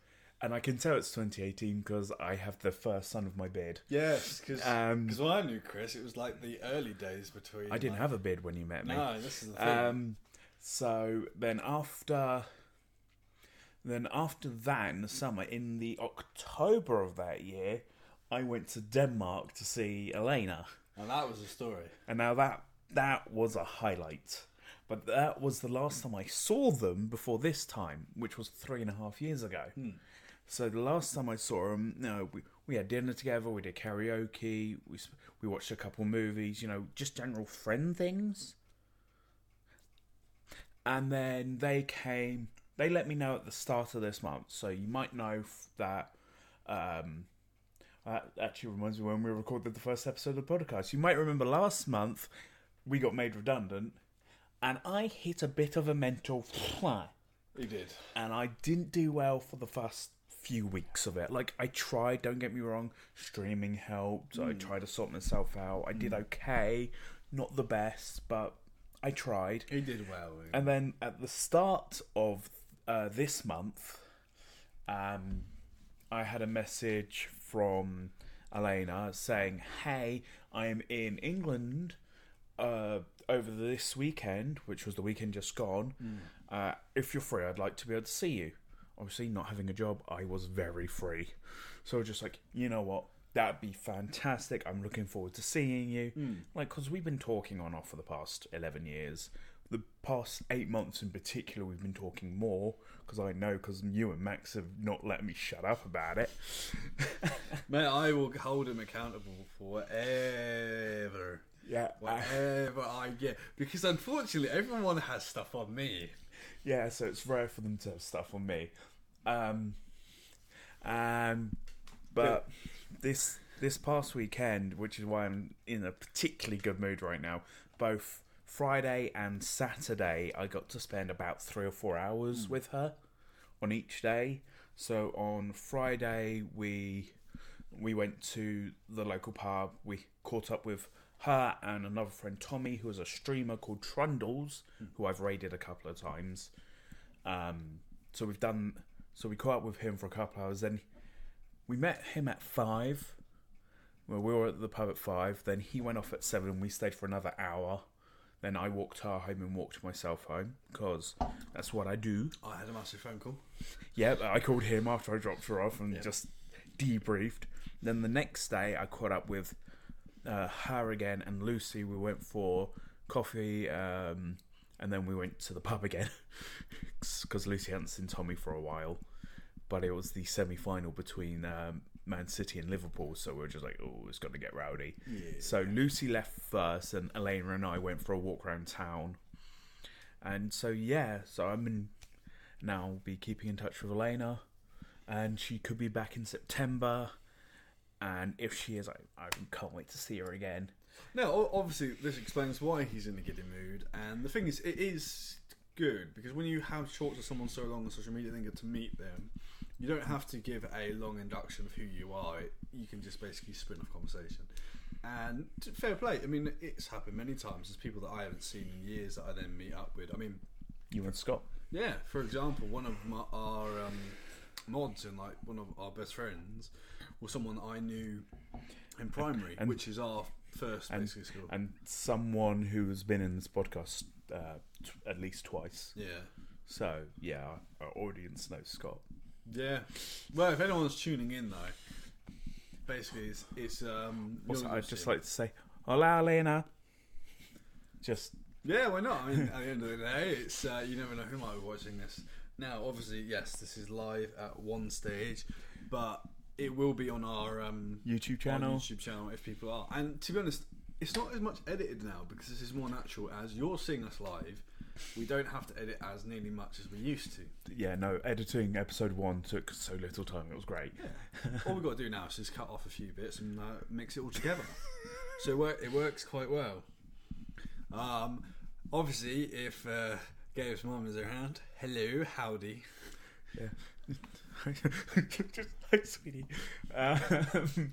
and I can tell it's 2018 because I have the first son of my beard. Yes, because Um, when I knew Chris, it was like the early days between. I didn't like, have a beard when you met me. No, this is the thing. Um, so then after, then after that in the summer, in the October of that year, I went to Denmark to see Elena, and that was a story. and now that that was a highlight. But that was the last time I saw them before this time, which was three and a half years ago. Hmm. So the last time I saw them, you know, we, we had dinner together, we did karaoke, we we watched a couple movies, you know, just general friend things. And then they came. They let me know at the start of this month, so you might know that. Um, that actually reminds me when we recorded the first episode of the podcast. You might remember last month we got made redundant, and I hit a bit of a mental fly He did. and I didn't do well for the first few weeks of it. Like I tried, don't get me wrong, streaming helped. I tried to sort myself out. I did okay, not the best, but I tried. He did well. And then at the start of uh, this month, um, I had a message from Elena saying, "Hey, I am in England uh, over this weekend, which was the weekend just gone. Uh, if you're free, I'd like to be able to see you." Obviously, not having a job, I was very free, so I was just like, you know what? That'd be fantastic. I'm looking forward to seeing you. Like, because we've been talking on off for the past 11 years. The past eight months in particular, we've been talking more because I know because you and Max have not let me shut up about it. Mate, I will hold him accountable for whatever. Yeah, Whatever I get. Because unfortunately, everyone has stuff on me. yeah. So it's rare for them to have stuff on me. Um, um, but this this past weekend, which is why I'm in a particularly good mood right now, both Friday and Saturday, I got to spend about three or four hours with her on each day. So on Friday, we we went to the local pub. We caught up with her and another friend Tommy, who is a streamer called Trundles, who I've raided a couple of times. Um, so we've done. So we caught up with him for a couple of hours. Then we met him at five. Well, we were at the pub at five. Then he went off at seven, and we stayed for another hour. Then I walked her home and walked myself home because that's what I do. I had a massive phone call. Yeah, I called him after I dropped her off and just debriefed. Then the next day, I caught up with uh, her again and Lucy. We went for coffee, um, and then we went to the pub again because Lucy hadn't seen Tommy for a while. But it was the semi-final between um, Man City and Liverpool, so we were just like, "Oh, it's going to get rowdy." So Lucy left first, and Elena and I went for a walk around town. And so yeah, so I'm in now be keeping in touch with Elena, and she could be back in September. And if she is, I, I can't wait to see her again. No, o- obviously this explains why he's in a giddy mood. And the thing is, it is good because when you have talked to someone so long on social media, then get to meet them, you don't have to give a long induction of who you are. You can just basically spin off conversation. And fair play. I mean, it's happened many times. There's people that I haven't seen in years that I then meet up with. I mean, You and Scott. Yeah, for example, one of my, our um, mods and like one of our best friends was someone I knew in primary, And- which is our first and- basically school. And someone who has been in this podcast uh, t- at least twice. yeah, So yeah, our, our audience knows Scott. Yeah. Well, if anyone's tuning in though, basically it's, it's um. Also, I'd just like to say, hola, Lena. Just Yeah, why not? I mean, at the end of the day, it's uh, you never know who might be watching this. Now, obviously, yes, this is live at one stage, but it will be on our um, YouTube channel. YouTube channel if people are. And to be honest, it's not as much edited now because this is more natural. As you're seeing us live, we don't have to edit as nearly much as we used to. Yeah, no, editing episode one took so little time. It was great. All we've got to do now is just cut off a few bits and uh, mix it all together. so it, wor- it works quite well. Um, obviously, if uh, Gabe's mum is around, hello, howdy. just like sweetie. Um,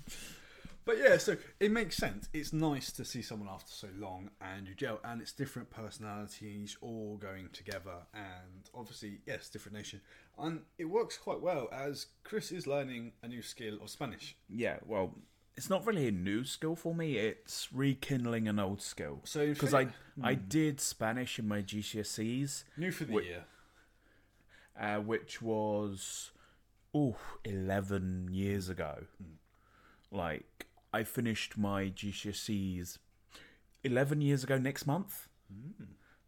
But yeah, so it makes sense. It's nice to see someone after so long and you gel, and it's different personalities all going together, and obviously, yes, different nation. And it works quite well as Chris is learning a new skill of Spanish. yeah, well, it's not really a new skill for me. It's rekindling an old skill. So because I I did Spanish in my GCSEs, New for the year. uh, which was oh 11 years ago. Like I finished my GCSEs 11 years ago next month.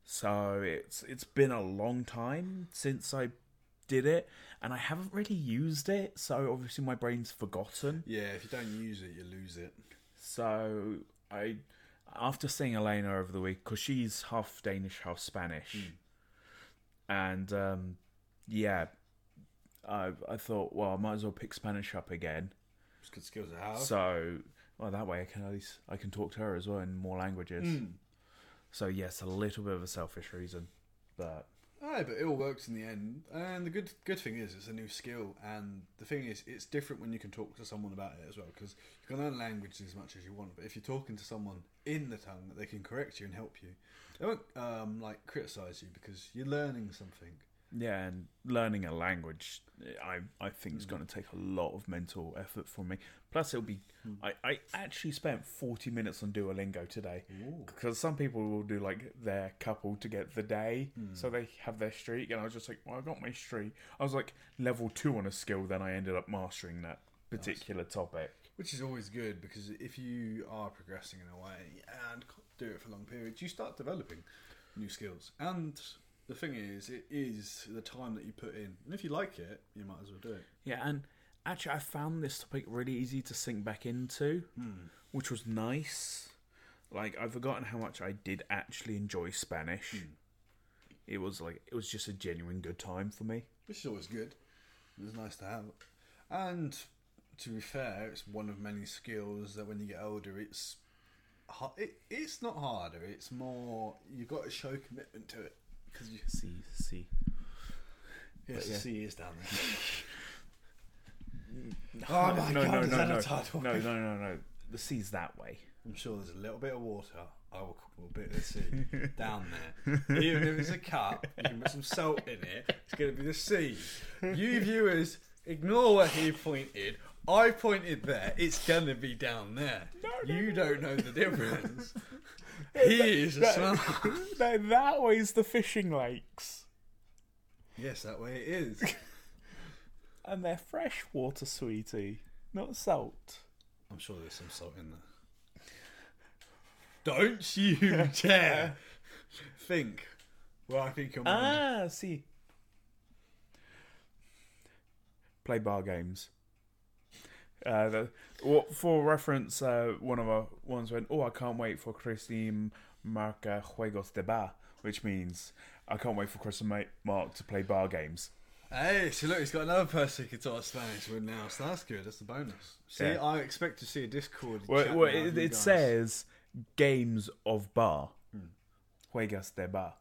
So it's it's been a long time since I did it and I haven't really used it, so obviously my brain's forgotten. Yeah, if you don't use it, you lose it. So I, after seeing Elena over the week, because she's half Danish, half Spanish, and um, yeah, I I thought, well, I might as well pick Spanish up again. It's good skills to have. So, well, that way I can at least I can talk to her as well in more languages. Mm. So yes, a little bit of a selfish reason, but Aye, but it all works in the end. And the good good thing is, it's a new skill. And the thing is, it's different when you can talk to someone about it as well. Because you can learn languages as much as you want, but if you're talking to someone in the tongue, that they can correct you and help you. They won't um, like criticize you because you're learning something. Yeah, and learning a language, I I think is mm. going to take a lot of mental effort from me. Plus, it'll be hmm. I I actually spent forty minutes on Duolingo today. because some people will do like their couple to get the day, hmm. so they have their streak, and I was just like, well, I got my streak. I was like level two on a skill, then I ended up mastering that particular topic. Which is always good because if you are progressing in a way and do it for long periods, you start developing new skills. And the thing is, it is the time that you put in. And if you like it, you might as well do it. Yeah, and actually, I found this topic really easy to sink back into, hmm. which was nice. Like I've forgotten how much I did actually enjoy Spanish. Hmm. It was like it was just a genuine good time for me. which is always good. It was nice to have. And to be fair, it's one of many skills that when you get older, it's it, it's not harder. It's more you've got to show commitment to it because you See, see. yes, yeah. the sea is down there. Oh my no, God, no, is no, that a no, tidal no, wave? no, no, no. The sea's that way. I'm sure there's a little bit of water. I will couple a bit of the sea down there. Even if it's a cup, you can put some salt in it. It's going to be the sea. You viewers, ignore where he pointed. I pointed there. It's going to be down there. No, you don't know the difference. he is a no, that way's the fishing lakes. Yes, that way it is. And they're fresh water, sweetie, not salt. I'm sure there's some salt in there. Don't you dare think. Well, I think you're. Ah, see. Play bar games. Uh, the, well, for reference, uh, one of our ones went, "Oh, I can't wait for Christine Marca Juegos de Bar," which means I can't wait for Chris and Mark to play bar games. Hey, so look, he's got another person who can talk Spanish with now, so that's good. That's a bonus. See, Yeah. I expect to see a Discord. Well, well it, it says games of bar. Juegas de bar.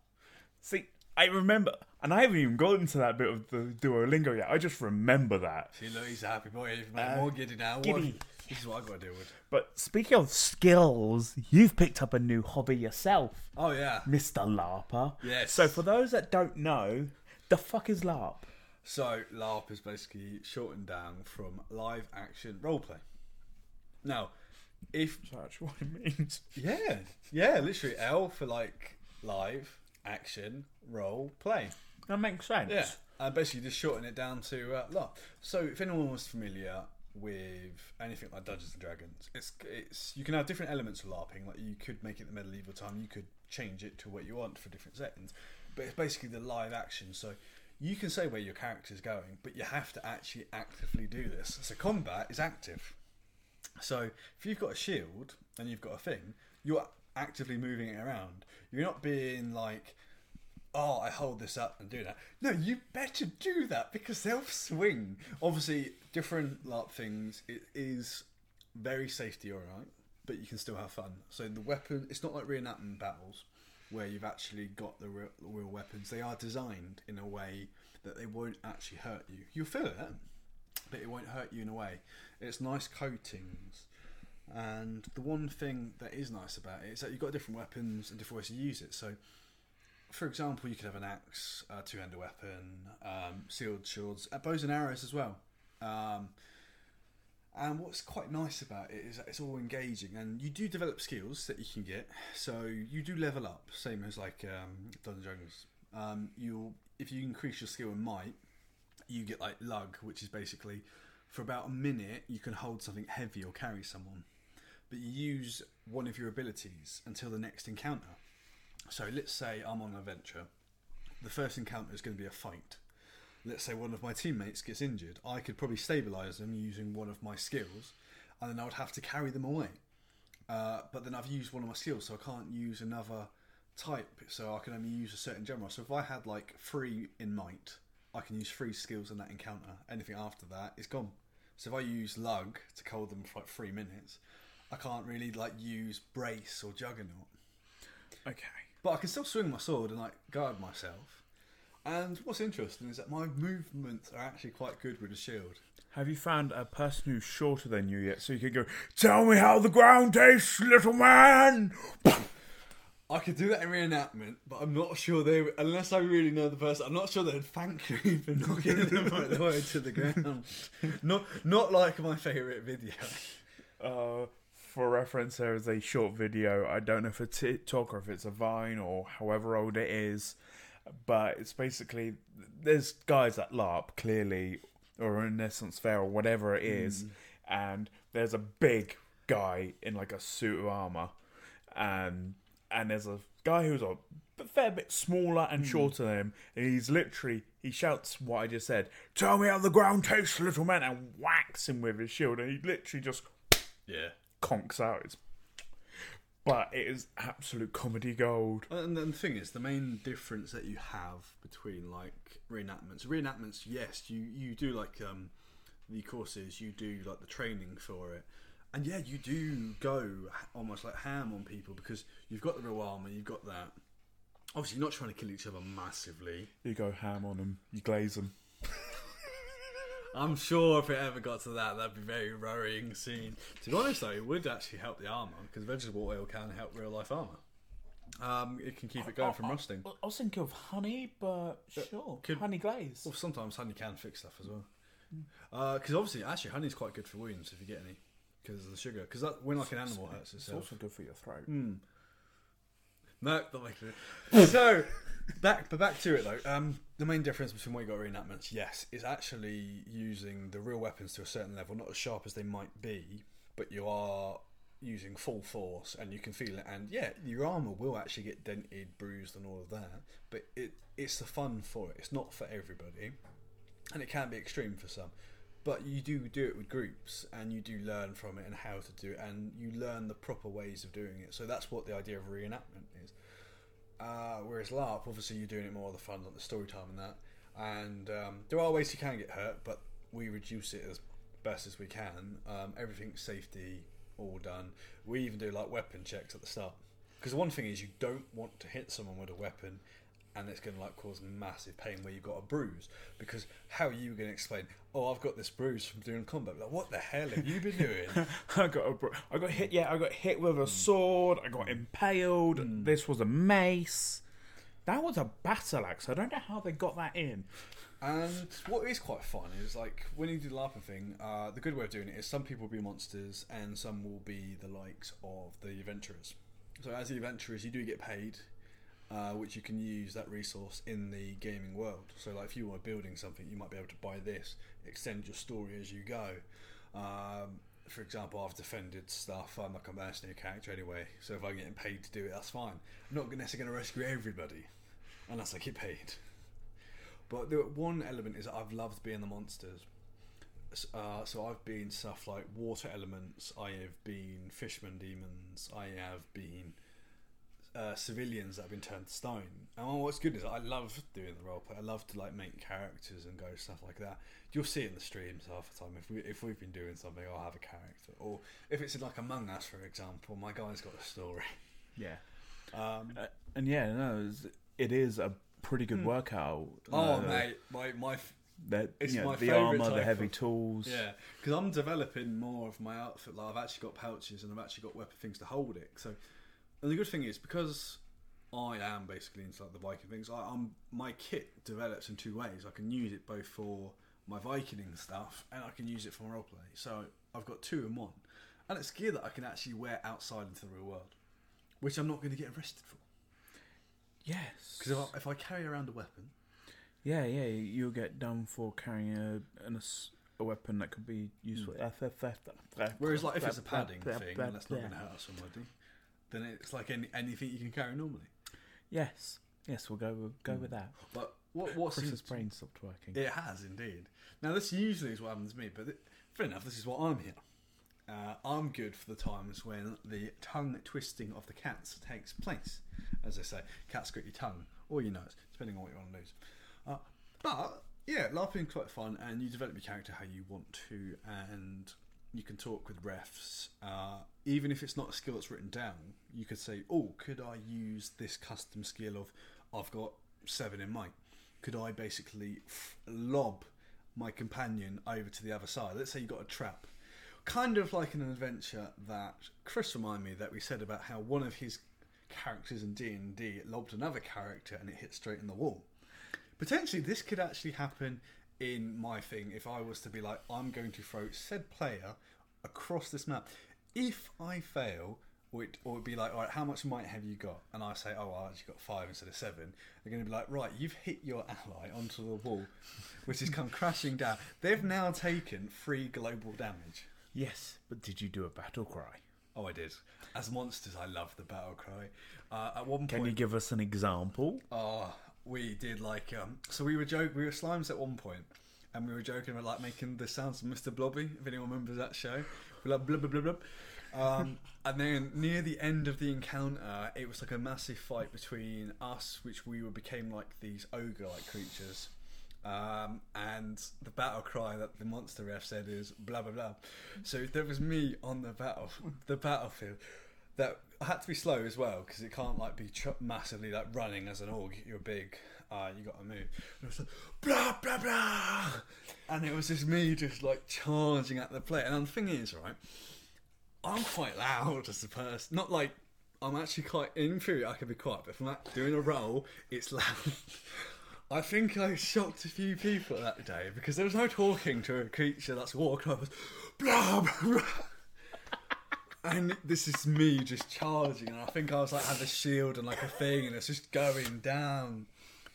See, I remember, and I haven't even gotten to that bit of the Duolingo yet. I just remember that. See, look, he's a happy boy. He's Uh, more giddy now. What- giddy. This is what I got to deal with. But speaking of skills, you've picked up a new hobby yourself, Oh yeah, Mr. Larper. Yes. So for those that don't know, The fuck is LARP? So LARP is basically shortened down from live action roleplay. Now, if That's what it means. yeah, yeah, literally L for like live action role play. That makes sense. Yeah, and basically just shorten it down to uh, LARP. So if anyone was familiar with anything like Dungeons and Dragons, it's it's you can have different elements of LARPing. Like you could make it the medieval time, you could change it to what you want for different settings, but it's basically the live action. So you can say where your character's going, but you have to actually actively do this. So combat is active. So if you've got a shield and you've got a thing, you're actively moving it around. You're not being like, "Oh, I hold this up and do that." No, you better do that because they'll swing. Obviously, different LARP things. It is very safety alright, but you can still have fun. So the weapon, it's not like reenactment battles where you've actually got the real, the real weapons. They are designed in a way that they won't actually hurt you. You'll feel it, but it won't hurt you in a way. It's nice coatings. And the one thing that is nice about it is that you've got different weapons and different ways to use it. So, for example, you could have an axe, a two-handed weapon, um, sealed shields, uh, bows and arrows as well. Um, and what's quite nice about it is that it's all engaging, and you do develop skills that you can get. So you do level up, same as like um, Dungeons. Um, you'll if you increase your skill in might, you get like lug, which is basically for about a minute you can hold something heavy or carry someone, but you use one of your abilities until the next encounter. So let's say I'm on an adventure. The first encounter is going to be a fight let's say one of my teammates gets injured, I could probably stabilize them using one of my skills, and then I would have to carry them away. Uh, but then I've used one of my skills, so I can't use another type, so I can only use a certain general. So if I had like three in might, I can use three skills in that encounter. Anything after that is gone. So if I use lug to hold them for like three minutes, I can't really like use brace or juggernaut. Okay. But I can still swing my sword and like guard myself. And what's interesting is that my movements are actually quite good with a shield. Have you found a person who's shorter than you yet, so you can go, "Tell me how the ground tastes, little man." I could do that in reenactment, but I'm not sure they, would- unless I really know the person, I'm not sure they'd thank me for knocking them right the way to the ground. Not, not like my favourite video. Uh, for reference, there is a short video. I don't know if it's a TikTok or if it's a Vine or however old it is, but it's basically there's guys at LARP clearly or Renaissance Fair or whatever it is, mm. and there's a big guy in like a suit of armor, and and there's a guy who's a fair bit smaller and mm. shorter than him, and he's literally he shouts what I just said. Tell me how the ground tastes, little man, and whacks him with his shield, and he literally just Yeah. Conks out. It's, but it is absolute comedy gold. And then the thing is, the main difference that you have between like reenactments, reenactments, yes, you you do like um, the courses, you do like the training for it, and yeah, you do go almost like ham on people because you've got the real armor, you've got that. Obviously, you're not trying to kill each other massively. You go ham on them, you glaze them. I'm sure if it ever got to that, that'd be a very worrying scene. To be honest, though, it would actually help the armor because vegetable oil can help real life armor. Um, it can keep it going from rusting. I was thinking of honey, but uh, sure, could- honey glaze. Well, sometimes honey can fix stuff as well. Hmm. Uh, because obviously, actually, honey's quite good for wounds if you get any, because of the sugar. Because that when like an animal hurts It's also good for your throat. Hmm. No, not like it. so back, but back to it though. Um, the main difference between what you got reenactments, yes, is actually using the real weapons to a certain level, not as sharp as they might be, but you are using full force and you can feel it. And yeah, your armor will actually get dented, bruised, and all of that. But it it's the fun for it. It's not for everybody, and it can be extreme for some. But you do do it with groups, and you do learn from it and how to do it, and you learn the proper ways of doing it. So that's what the idea of reenactment is. Uh, whereas LARP, obviously, you're doing it more the fun, like the story time and that. And um, there are ways you can get hurt, but we reduce it as best as we can. Um, everything's safety, all done. We even do like weapon checks at the start. Because one thing is, you don't want to hit someone with a weapon and it's going to like cause massive pain where you've got a bruise. Because how are you going to explain? Oh, I've got this bruise from doing combat. Like, what the hell have you been doing? I got a, br- I got hit. Yeah, I got hit with a sword. I got impaled. This was a mace. That was a battle axe. I don't know how they got that in. And what is quite fun is like when you do the LARPing thing, uh, the good way of doing it is some people will be monsters and some will be the likes of the adventurers. So as the adventurers, you do get paid, uh, which you can use that resource in the gaming world. So like if you are building something, you might be able to buy this, extend your story as you go. Um, for example, I've defended stuff. I'm like a mercenary character anyway, so if I'm getting paid to do it, that's fine. I'm not necessarily going to rescue everybody unless I get paid. But the one element is I've loved being the monsters. Uh, so I've been stuff like water elements. I have been fishman demons. I have been uh, civilians that have been turned to stone. And what's good is I love doing the roleplay. I love to like make characters and go stuff like that. You'll see it in the streams half the time. If we if we've been doing something, I'll have a character. Or if it's like Among Us, for example, my guy's got a story. Yeah. Um, Uh, and yeah, no, it's, it is a pretty good workout. oh Uh, mate, my my f- that, it's you know, my the armor, the heavy of- tools. Yeah, because I'm developing more of my outfit. Like I've actually got pouches and I've actually got weapon things to hold it. So, and the good thing is because I am basically into like the Viking things. I, I'm my kit develops in two ways. I can use it both for my Viking stuff and I can use it for my roleplay. So I've got two in one, and it's gear that I can actually wear outside into the real world, which I'm not going to get arrested for. Yes. Because if I, if I carry around a weapon, Yeah, yeah, you'll get done for carrying a an, ass- a weapon that could be used hmm. for uh, FFF. whereas like if it's a padding thing and that's not going to hurt somebody, then it's like any, anything you can carry normally. Yes, yes, we'll go with, go with that. But what what's Chris's in- brain stopped working. It has indeed. Now this usually is what happens to me, but th- fair enough. This is what I'm here. Uh, I'm good for the times when the tongue twisting of the cats takes place. As I say, cats got your tongue or your nose, depending on what you want to lose. Uh, but yeah, LARPing quite fun, and you develop your character how you want to, and you can talk with refs. Uh, even if it's not a skill that's written down, you could say, "Oh, could I use this custom skill of I've got seven in might? Could I basically f- lob my companion over to the other side? Let's say you got a trap." Kind of like an adventure that Chris reminded me that we said about how one of his characters in D and D lobbed another character and it hit straight in the wall potentially this could actually happen in my thing if I was to be like, I'm going to throw said player across this map. If I fail, or it, or it'd be like, all right, how much might have you got? And I say, oh, I actually got five instead of seven. They're going to be like, right, you've hit your ally onto the wall, which has come crashing down. They've now taken three global damage. Yes, but did you do a battle cry? Oh, I did. As monsters, I love the battle cry. Uh, at one point, Can you give us an example? Oh, we did like um. So we were joke. We were slimes at one point, and we were joking about like making the sounds of Mr. Blobby. If anyone remembers that show, we're like blub blub blub. Um, and then near the end of the encounter, it was like a massive fight between us, which we were became like these ogre-like creatures. Um, and the battle cry that the monster ref said is blah blah blah. So there was me on the battle, the battlefield, that had to be slow as well because it can't like be massively like running as an org. You're big, uh, you got to move. And it was like blah blah blah, and it was just me just like charging at the plate. And the thing is, right, I'm quite loud as a person. Not like I'm actually quite in theory. I can be quiet, but if I'm like doing a roll, it's loud. I think I shocked a few people that day because there was no talking to a creature that's walking up. Blah blah blah. And this is me just charging, and I think I was like had a shield and like a thing, and it's just going down.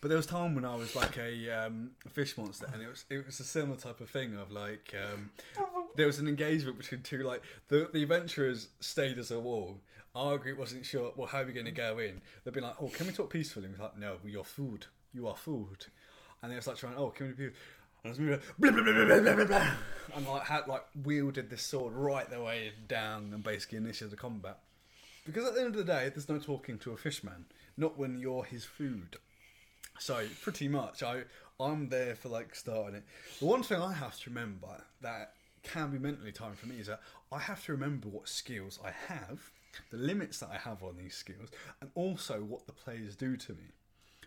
But there was time when I was like a, um, fish monster, and it was it was a similar type of thing of like um, there was an engagement between two like the the adventurers stayed as a wall. Our group wasn't sure. Well, how are we going to go in? They'd be like, "Oh, can we talk peacefully?" And we was like, "No, you're food. You are food." And they was like trying, "Oh, can we be?" Blah, blah, blah, and like had like wielded this sword right the way down and basically initiated the combat. Because at the end of the day, there's no talking to a fishman, not when you're his food. So pretty much, I I'm there for like starting it. The one thing I have to remember that can be mentally time for me is that I have to remember what skills I have, the limits that I have on these skills, and also what the players do to me.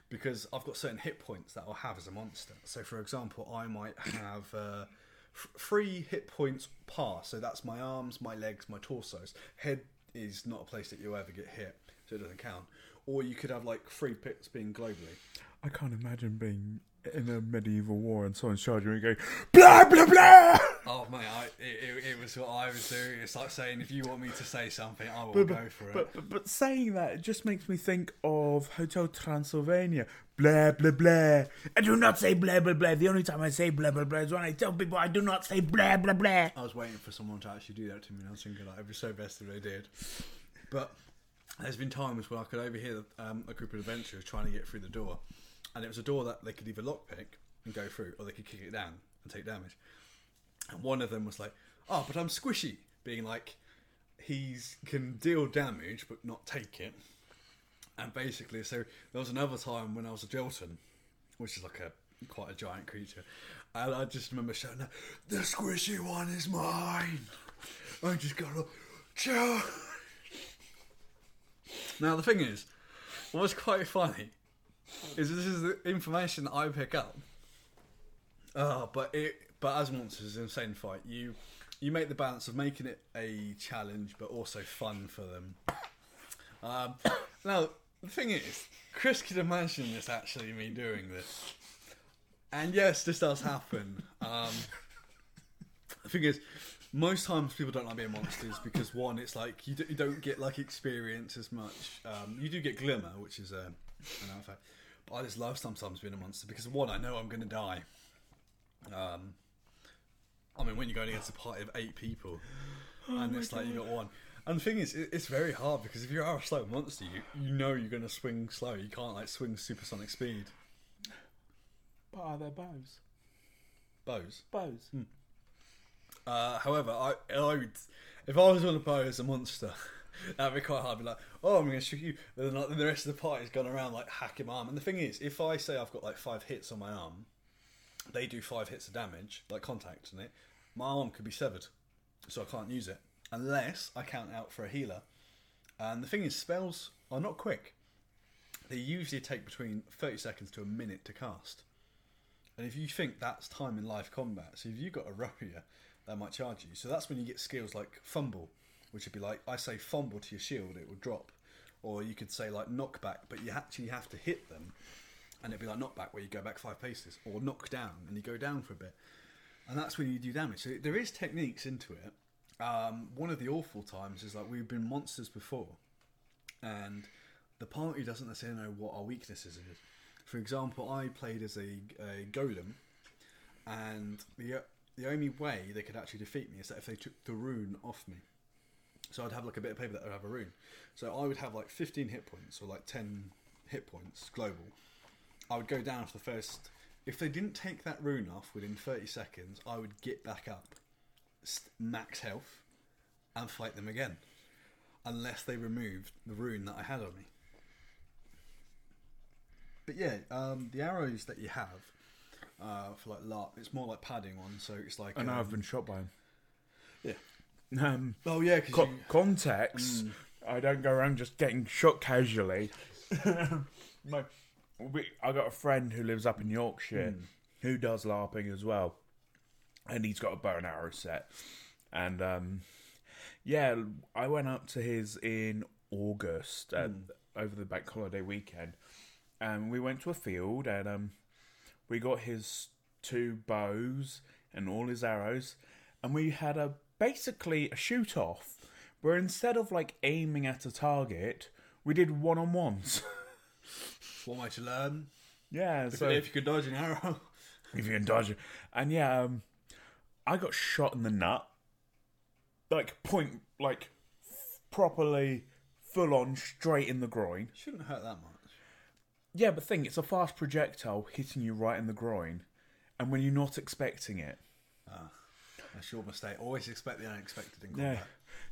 Because I've got certain hit points that I'll have as a monster. So, for example, I might have uh, f- three hit points par. So that's my arms, my legs, my torsos. Head is not a place that you'll ever get hit, so it doesn't count. or you could have like three pits being globally. I can't imagine being in a medieval war and someone's charging and going blah blah blah. Oh mate, it, it, it was what I was doing. It's like saying if you want me to say something, I will But, go but, for it. but, but, but saying that it just makes me think of Hotel Transylvania. Blah blah blah. I do not say blah blah blah. The only time I say blah blah blah is when I tell people I do not say blah blah blah. I was waiting for someone to actually do that to me. and I was thinking like, it'd be so best if they did. But there's been times when I could overhear um, a group of adventurers trying to get through the door, and it was a door that they could either lockpick and go through, or they could kick it down and take damage. And one of them was like, "Oh, but I'm squishy," being like, he's can deal damage but not take it. And basically, so there was another time when I was a Jotun, which is like a quite a giant creature, and I just remember shouting, out, "The squishy one is mine!" I just gotta charge. Now the thing is, what's quite funny is this is the information that I pick up. Oh, but it but as monsters, is an insane fight. You you make the balance of making it a challenge, but also fun for them. Um, now the thing is, Chris could imagine this actually me doing this, and yes, this does happen. Um, the thing is, most times people don't like being monsters because one, it's like you, do, you don't get like experience as much. Um, you do get glimmer, which is a, an artifact, but I just love sometimes being a monster because one, I know I'm going to die. Um, I mean, when you're going against a party of eight people, and it's like you got one. And the thing is, it, it's very hard because if you are a slow monster, you you know you're going to swing slow. You can't like swing supersonic speed. But are there bows? Bows. Bows. Uh, however, I, I would, if I was on a bow as a monster, that'd be quite hard. I'd be like, oh, I'm going to shoot you. And then like, the rest of the party's gone around like hacking my arm. And the thing is, if I say I've got like five hits on my arm, they do five hits of damage, like contact in it. My arm could be severed, so I can't use it unless I count out for a healer. And the thing is, spells are not quick. They usually take between 30 seconds to a minute to cast. And if you think that's time in live combat, so if you've got a warrior, that might charge you. So that's when you get skills like fumble, which would be like I say fumble to your shield, it would drop. Or you could say like knockback, but you actually have to hit them, and it'd be like knockback where you go back five paces, or knock down and you go down for a bit, and that's when you do damage. So there is techniques into it. Um, one of the awful times is like we've been monsters before, and the party doesn't necessarily know what our weaknesses is. For example, I played as a, a golem, and the the only way they could actually defeat me is that if they took the rune off me. So I'd have like a bit of paper that would have a rune. So I would have like 15 hit points or like 10 hit points global. I would go down for the first. If they didn't take that rune off within 30 seconds, I would get back up, max health, and fight them again. Unless they removed the rune that I had on me. But yeah, um, the arrows that you have uh, for like LARP, it's more like padding one, So it's like. I know um, I've been shot by him. Yeah. Um, Oh yeah, co- context. I don't go around just getting shot casually. My, we, I got a friend who lives up in Yorkshire who does LARPing as well, and he's got a bow and arrow set. And um, yeah, I went up to his in August uh, over the bank holiday weekend, and we went to a field and um, we got his two bows and all his arrows, and we had a basically a shoot off where instead of like aiming at a target, we did one on ones. one way to learn. yeah, If, so if you could dodge an arrow. if you can dodge it, and yeah, um, I got shot in the nut, like point, like f- properly, full on, straight in the groin. Shouldn't hurt that much. Yeah, but think it's a fast projectile hitting you right in the groin, and when you're not expecting it. That's your mistake. Always expect the unexpected in Yeah. combat.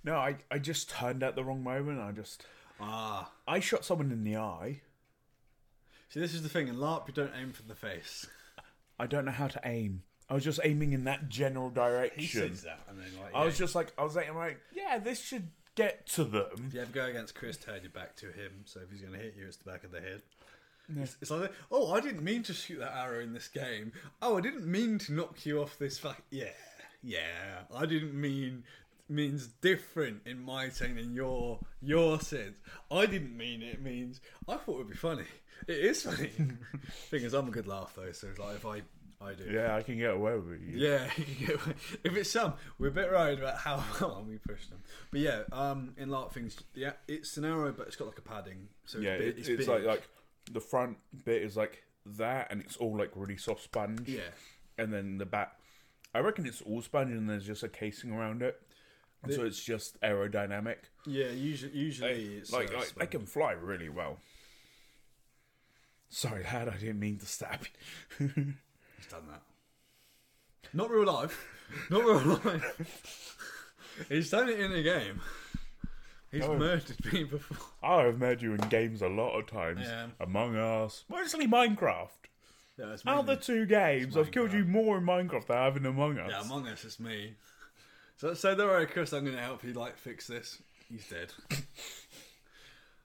No, I, I just turned at the wrong moment. I just Ah. I shot someone in the eye. See, this is the thing. In LARP, you don't aim for the face. I don't know how to aim. I was just aiming in that general direction. He says that, and then like, I was just like, I was like, I'm like, yeah, this should get to them. If you ever go against Chris, turn your back to him. So if he's going to hit you, it's the back of the head. It's, it's like, oh, I didn't mean to shoot that arrow in this game. Oh, I didn't mean to knock you off this. Fa- yeah, yeah. I didn't mean means different in my saying than your your sense. I didn't mean it means I thought it would be funny. It is funny. Thing is, I'm a good laugh though, so it's like if I I do. Yeah, I can get away with it. Yeah, if it's some, we're a bit worried about how we push them. But yeah, um, in LARP things, yeah, it's an arrow, but it's got like a padding, so Yeah, it's, big, it's, it's, like like the front bit is like that, and it's all like really soft sponge. yeah, and then the back, I reckon it's all sponge, and there's just a casing around it, and so it's just aerodynamic. yeah. Usually, usually it's like, uh, like they can fly really well. Sorry, lad, I didn't mean to stab you. He's done that. Not real life. Not real life. He's done it in a game. He's Oh. murdered me before. I have met you in games a lot of times. Yeah. Among Us, mostly Minecraft. Yeah, Out of the two games, I've killed you more in Minecraft than I have in Among Us. Yeah, Among Us is me. So, so don't worry, Chris. I'm going to help you like fix this. He's dead.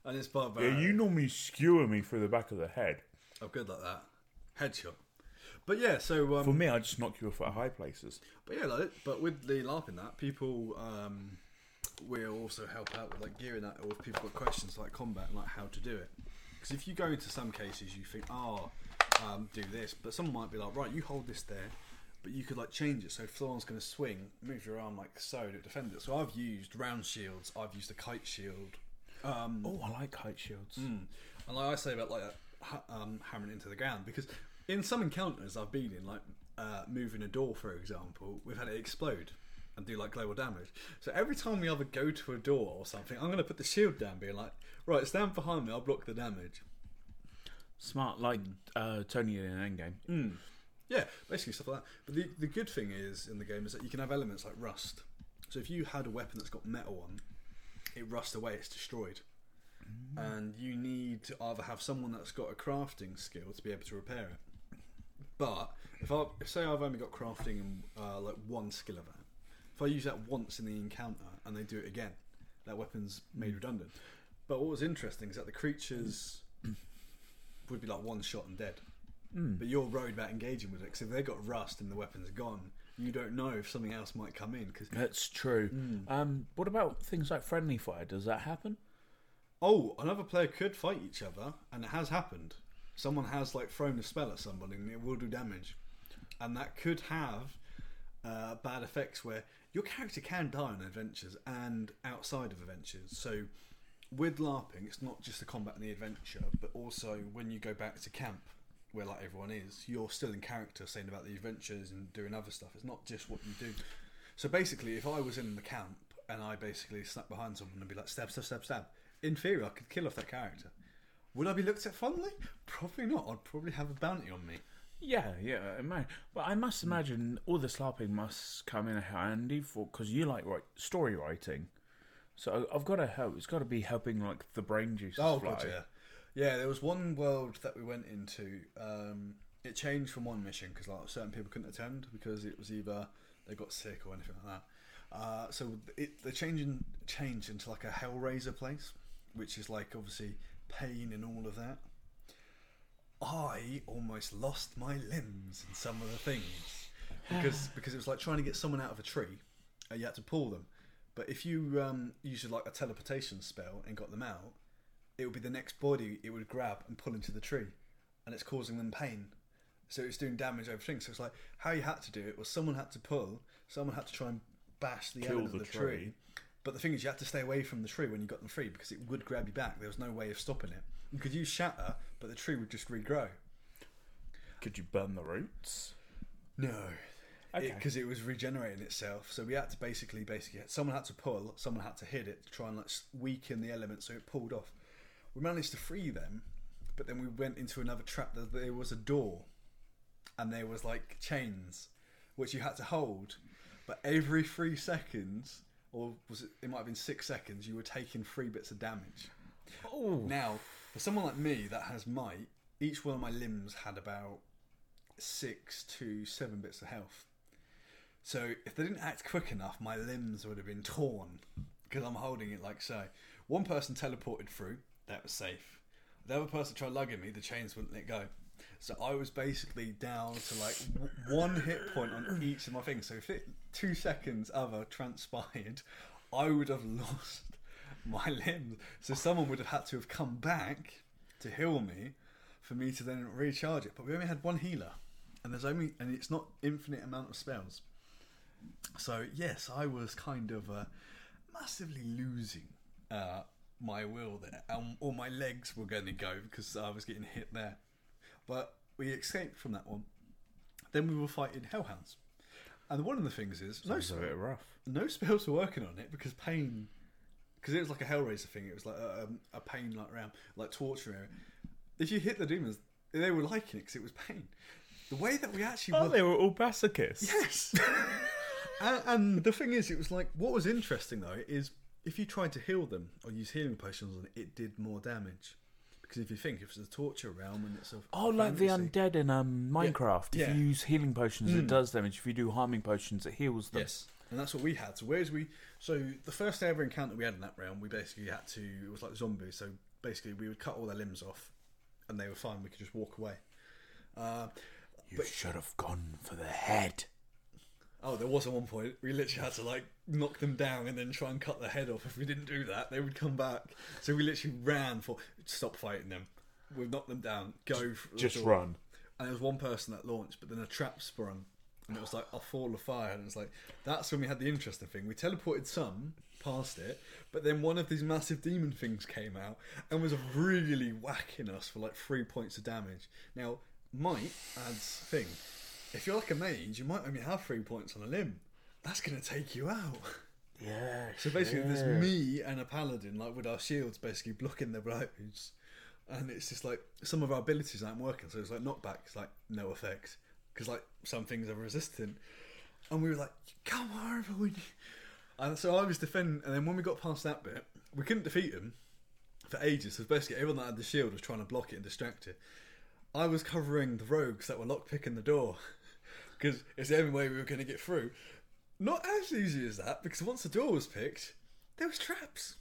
and it's Yeah, barbaric. you normally skewer me through the back of the head. I'm good like that. Headshot. But yeah, so um, For me, I just knock you off at high places. But yeah, like, but with the LARP in that, people um, will also help out with like gearing that, or if people got questions like combat and like how to do it. Because if you go into some cases, you think, oh, um, do this, but someone might be like, right, you hold this there, but you could like change it. So if someone's going to swing, move your arm like so to defend it. So I've used round shields. I've used a kite shield. Um, Oh, I like kite shields. Mm. And like I say about like ha- um, hammering into the ground because in some encounters I've been in, like uh, moving a door, for example, we've had it explode and do like global damage. So every time we ever go to a door or something, I'm going to put the shield down, being like, right, stand behind me, I'll block the damage. Smart, like uh, Tony in an Endgame. Mm. Yeah, basically stuff like that. But the, the good thing is in the game is that you can have elements like rust. So if you had a weapon that's got metal on, it rusts away, it's destroyed. And you need to either have someone that's got a crafting skill to be able to repair it. But if I if say I've only got crafting and uh, like one skill of that, if I use that once in the encounter and they do it again, that weapon's made redundant. But what was interesting is that the creatures would be like one shot and dead. But you're worried about engaging with it because if they got rust and the weapon's gone, you don't know if something else might come in. Because That's true. Um, what about things like friendly fire? Does that happen? oh, another player could fight each other, and it has happened. Someone has like thrown a spell at somebody, and it will do damage, and that could have uh, bad effects where your character can die on adventures and outside of adventures. So with LARPing, it's not just the combat and the adventure, but also when you go back to camp, where like everyone is, you're still in character, saying about the adventures and doing other stuff. It's not just what you do. So basically, if I was in the camp and I basically snuck behind someone and be like stab, stab, stab, stab, in theory I could kill off that character. Would I be looked at fondly? Probably not. I'd probably have a bounty on me. Yeah, yeah, I might. But I must imagine all the LARPing must come in handy for because you like write story writing. So I've got to help. It's got to be helping like the brain juice. Oh fly. god, yeah, yeah. There was one world that we went into. Um, it changed from one mission because like certain people couldn't attend because it was either they got sick or anything like that. Uh, so it the changing changed into like a Hellraiser place, which is like obviously pain and all of that. I almost lost my limbs in some of the things because because it was like trying to get someone out of a tree. And you had to pull them, but if you um, used like a teleportation spell and got them out, it would be the next body it would grab and pull into the tree, and it's causing them pain. So it's doing damage over things. So it's like how you had to do it was someone had to pull, someone had to try and bash the Kill the of the tree. tree. But the thing is, you had to stay away from the tree when you got them free because it would grab you back. There was no way of stopping it. You could use shatter, but the tree would just regrow. Could you burn the roots? No, Okay. because it, was regenerating itself. So we had to basically, basically, someone had to pull, someone had to hit it to try and like weaken the element, so it pulled off. We managed to free them, but then we went into another trap. That there was a door, and there was like chains, which you had to hold. But every three seconds, or was it? It might have been six seconds. You were taking three bits of damage. Oh, Now, for someone like me that has might, each one of my limbs had about six to seven bits of health. So if they didn't act quick enough, my limbs would have been torn because I'm holding it like so. One person teleported through, that was safe. The other person tried lugging me, the chains wouldn't let go. So I was basically down to like one hit point on each of my things. So if it two seconds other transpired, I would have lost my limbs. So someone would have had to have come back to heal me for me to then recharge it. But we only had one healer, and there's only and it's not infinite amount of spells. So yes, I was kind of uh, massively losing uh, my will there, and all my legs were going to go because I was getting hit there. But we escaped from that one. Then we were fighting hellhounds, and one of the things is no It's a bit rough. no spells were working on it because pain, because it was like a Hellraiser thing. It was like a, um, a pain like round, like torture area. If you hit the demons, they were liking it because it was pain. The way that we actually Oh, were- they were all masochists. Yes. and, and the thing is, it was like what was interesting though is if you tried to heal them or use healing potions on it, it did more damage. Because if you think if it's a torture realm and it's a Oh, like the fantasy- undead in um, Minecraft. If Yeah. you use healing potions, Mm. it does damage. If you do harming potions, it heals them. Yes, and that's what we had. So whereas we, so the first ever encounter we had in that realm, we basically had to. It was like zombies. So basically, we would cut all their limbs off, and they were fine. We could just walk away. Uh, You But- should have gone for the head. Oh, there was at one point we literally had to like knock them down and then try and cut their head off. If we didn't do that, they would come back. So we literally ran for stop fighting them. We've knocked them down. Go for Just door. run. and there was one person that launched, but then a trap sprung, and it was like a fall of fire, and it's like that's when we had the interesting thing. We teleported some past it, but then one of these massive demon things came out and was really whacking us for like three points of damage. Now, might adds thing. If you're like a mage, you might only have three points on a limb. That's gonna take you out. Yeah. So basically, there's me and a paladin, like with our shields, basically blocking the blows, and it's just like some of our abilities aren't working. So it's like knockbacks, like no effect, because like some things are resistant, and we were like, "Come on, everyone!" And so I was defending, and then when we got past that bit, we couldn't defeat him for ages. So basically, everyone that had the shield was trying to block it and distract it. I was covering the rogues that were lockpicking the door because it's the only way we were going to get through. Not as easy as that because once the door was picked, there was traps.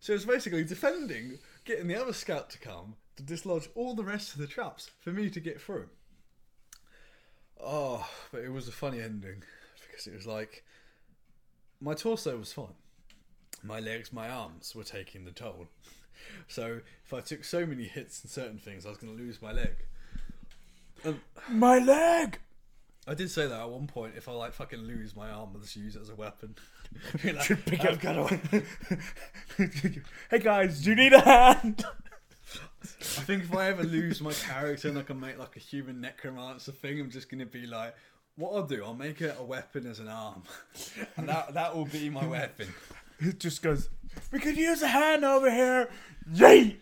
So it was basically defending, getting the other scout to come to dislodge all the rest of the traps for me to get through. Oh, but it was a funny ending because it was like my torso was fine. My legs, my arms were taking the toll. So if I took so many hits and certain things, I was going to lose my leg. Um, My leg! I did say that at one point. If I like fucking lose my arm, I'll just use it as a weapon. Like, Should pick "I've up- got a- hey guys, do you need a hand? I think if I ever lose my character and I can make like a human necromancer thing, I'm just gonna be like, what I'll do, I'll make it a weapon as an arm, and that that will be my weapon. It just goes, we could use a hand over here. Yeet!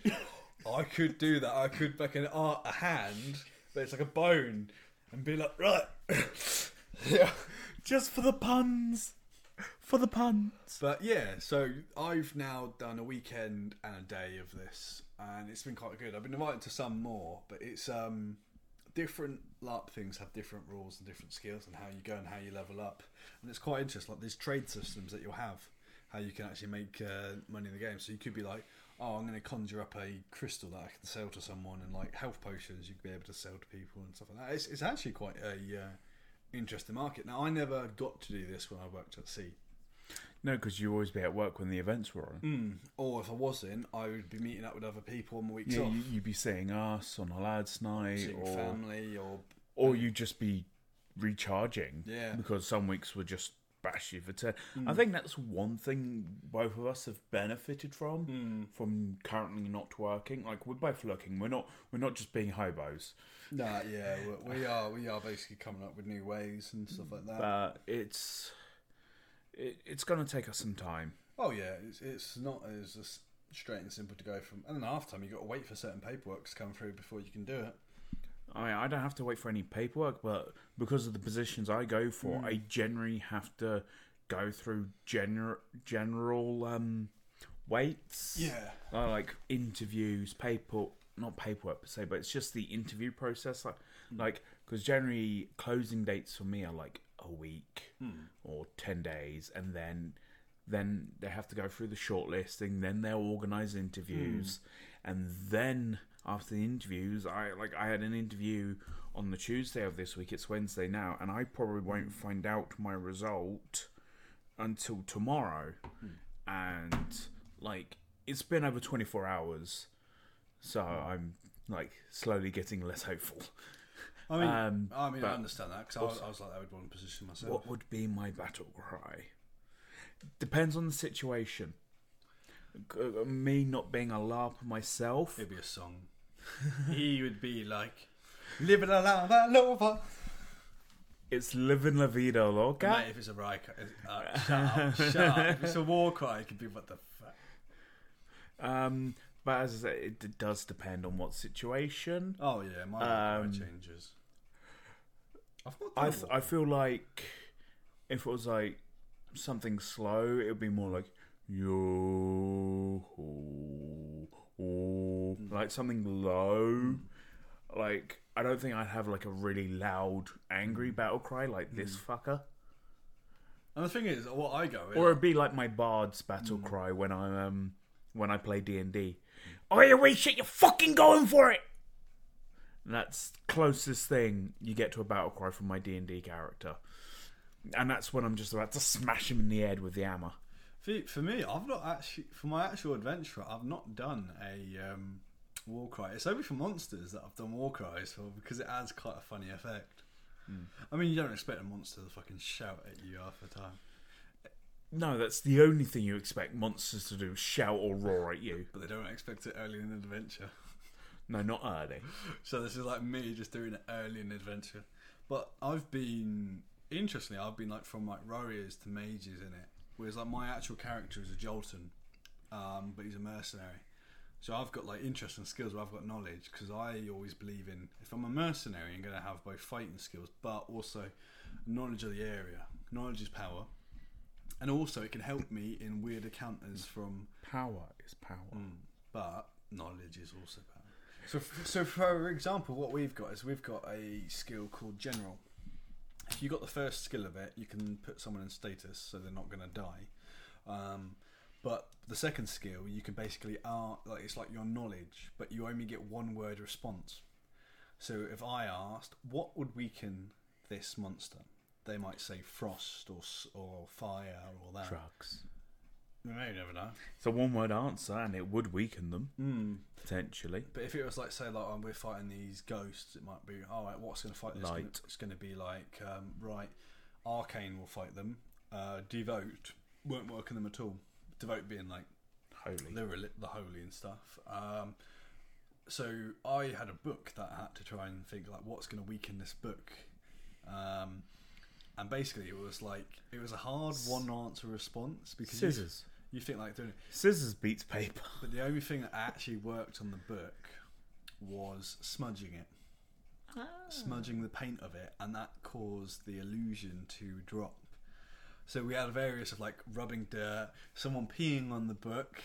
I could do that. I could make an art a hand, but it's like a bone, and be like, right, yeah. Just for the puns. For the puns. But yeah, so I've now done a weekend and a day of this, and it's been quite good. I've been invited to some more, but it's um different LARP things have different rules and different skills and how you go and how you level up, and it's quite interesting. Like there's trade systems that you'll have, how you can actually make uh, money in the game. So you could be like, oh, I'm going to conjure up a crystal that I can sell to someone, and like health potions you'd be able to sell to people and stuff like that. It's, it's actually quite a uh, interesting market. Now I never got to do this when I worked at sea. No, because you always be at work when the events were on. Mm. Or if I wasn't, I would be meeting up with other people on the weeks Yeah, off, you, you'd be seeing us on a lads' night, seeing or family, or or you'd just be recharging. Yeah. Because some weeks were just bash you for ten. I hmm. think that's one thing both of us have benefited from hmm. from currently not working. Like we're both looking. We're not. We're not just being hobos. nah, yeah, we- we are we are basically coming up with new ways and stuff like that. But it's it, it's going to take us some time. oh yeah, it's, it's not as straight and simple to go from. And then half time you got to wait for certain paperwork to come through before you can do it. I mean, I don't have to wait for any paperwork, but because of the positions I go for, I generally have to go through gener- general um, weights. Yeah. uh, like interviews, paper, not paperwork per se, but it's just the interview process. Like, like because generally closing dates for me are like a week or ten days, and then then they have to go through the shortlisting, then they'll organise interviews, and then after the interviews. I like I had an interview on the Tuesday of this week. It's Wednesday now, and I probably won't mm. find out my result until tomorrow. Hmm. And like it's been over twenty four hours, so hmm. I'm like slowly getting less hopeful. I mean, Um, I mean, I understand that because I, was- like, I would want to position myself. What would be my battle cry? Depends on the situation. Uh, me not being a LARP myself, It'd be a song. he would be like, "Living a la lover." it's living la vida loca. Mate, if it's a riot cry, uh, shut up, shut up. If it's a war cry, it could be what the fuck. Um, but as I say, it does depend on what situation. Oh yeah, my war cry Um, changes. I've not I th- I feel like if it was like something slow, it would be more like yo, oh, oh, like something low. Like I don't think I'd have like a really loud, angry battle cry like this fucker. And the thing is, what I go Or it'd be like my bard's battle cry when I um when I play D and D. Oh yeah, wait, shit! You're fucking going for it. And that's closest thing you get to a battle cry from my D and D character, and that's when I'm just about to smash him in the head with the hammer. for, for me, I've not actually for my actual adventure, I've not done a um, war cry. It's only for monsters that I've done war cries for because it adds quite a funny effect. I mean, you don't expect a monster to fucking shout at you half the time, No, that's the only thing you expect monsters to do: shout or roar at you. but they don't expect it early in the adventure. No, not early. So this is like me just doing it early in the adventure. But I've been interestingly, I've been like from like warriors to mages in it. Whereas like my actual character is a Jotun, um, but he's a mercenary. So I've got like interests interesting skills where I've got knowledge because I always believe in if I'm a mercenary, I'm going to have both fighting skills, but also knowledge of the area. Knowledge is power, and also it can help me in weird encounters from Power is power. Mm, but knowledge is also power. So, so for example, what we've got is we've got a skill called General. If you got the first skill of it, you can put someone in status, so they're not going to die. Um, but the second skill, you can basically uh, like it's like your knowledge, but you only get one word response. So if I asked, what would weaken this monster? They might say frost or or fire or that. Drugs. You may never know. It's a one-word answer, and it would weaken them Mm. potentially. But if it was like, say, like oh, we're fighting these ghosts, it might be, all right, what's going to fight this? Gonna- Light. It's going to be like, um, right, Arcane will fight them. Uh, Devote won't work on them at all. Devote being like Holy. the the holy and stuff. Um, so I had a book that I had to try and think like, what's going to weaken this book? Um, and basically, it was like it was a hard one answer response because Scissors. you think like doing it. Scissors beats paper. But the only thing that actually worked on the book was smudging it. Smudging the paint of it, and that caused the illusion to drop. So we had various of like rubbing dirt, someone peeing on the book,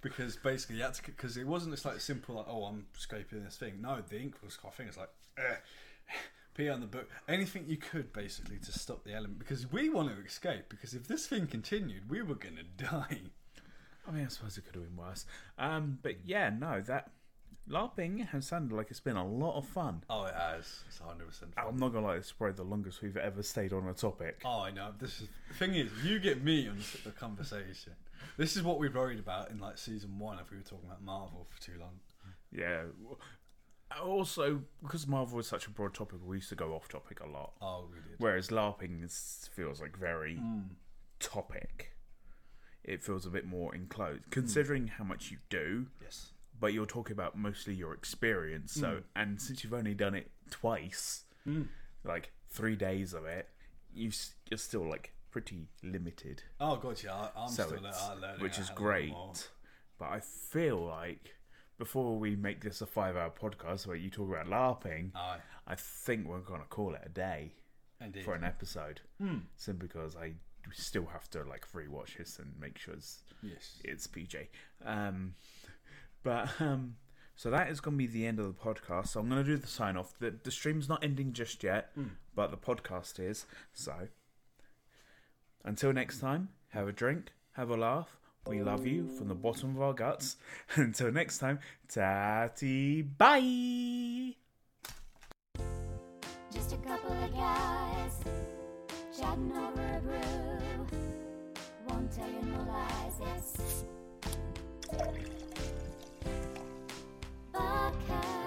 because basically to, because it wasn't just like simple like oh I'm scraping this thing. No, the ink was coughing. It's like eh, pee on the book. Anything you could basically to stop the element because we want to escape. Because if this thing continued, we were gonna die. I mean, I suppose it could have been worse. Um, but yeah, no, that LARPing has sounded like it's been a lot of fun. Oh, it has. It's hundred percent. I'm not gonna lie, it's probably the longest we've ever stayed on a topic. Oh, I know. This is the thing is, you get me on the conversation. This is what we worried about in like season one if we were talking about Marvel for too long. Yeah. Also, because Marvel is such a broad topic, we used to go off topic a lot. Oh, we did. Whereas LARPing is, feels like very Mm. topic. It feels a bit more enclosed, considering how much you do. Yes. But you're talking about mostly your experience. So, and since you've only done it twice, Mm. like three days of it, you you're still like pretty limited. Oh god, yeah. I, I'm so still learning, which is hell of a great. But I feel like before we make this a five-hour podcast where you talk about LARPing, I think we're gonna call it a day indeed. for an episode, Hmm. simply because I still have to like rewatch this and make sure it's Yes. it's PJ. Um, but um, so that is going to be the end of the podcast. So I'm going to do the sign off. The, the stream's not ending just yet, mm. but the podcast is. So until next time, have a drink, have a laugh. We love you from the bottom of our guts. Until next time, tatty bye. Just a couple of guys chatting over a brew. Won't tell you no lies. 花开。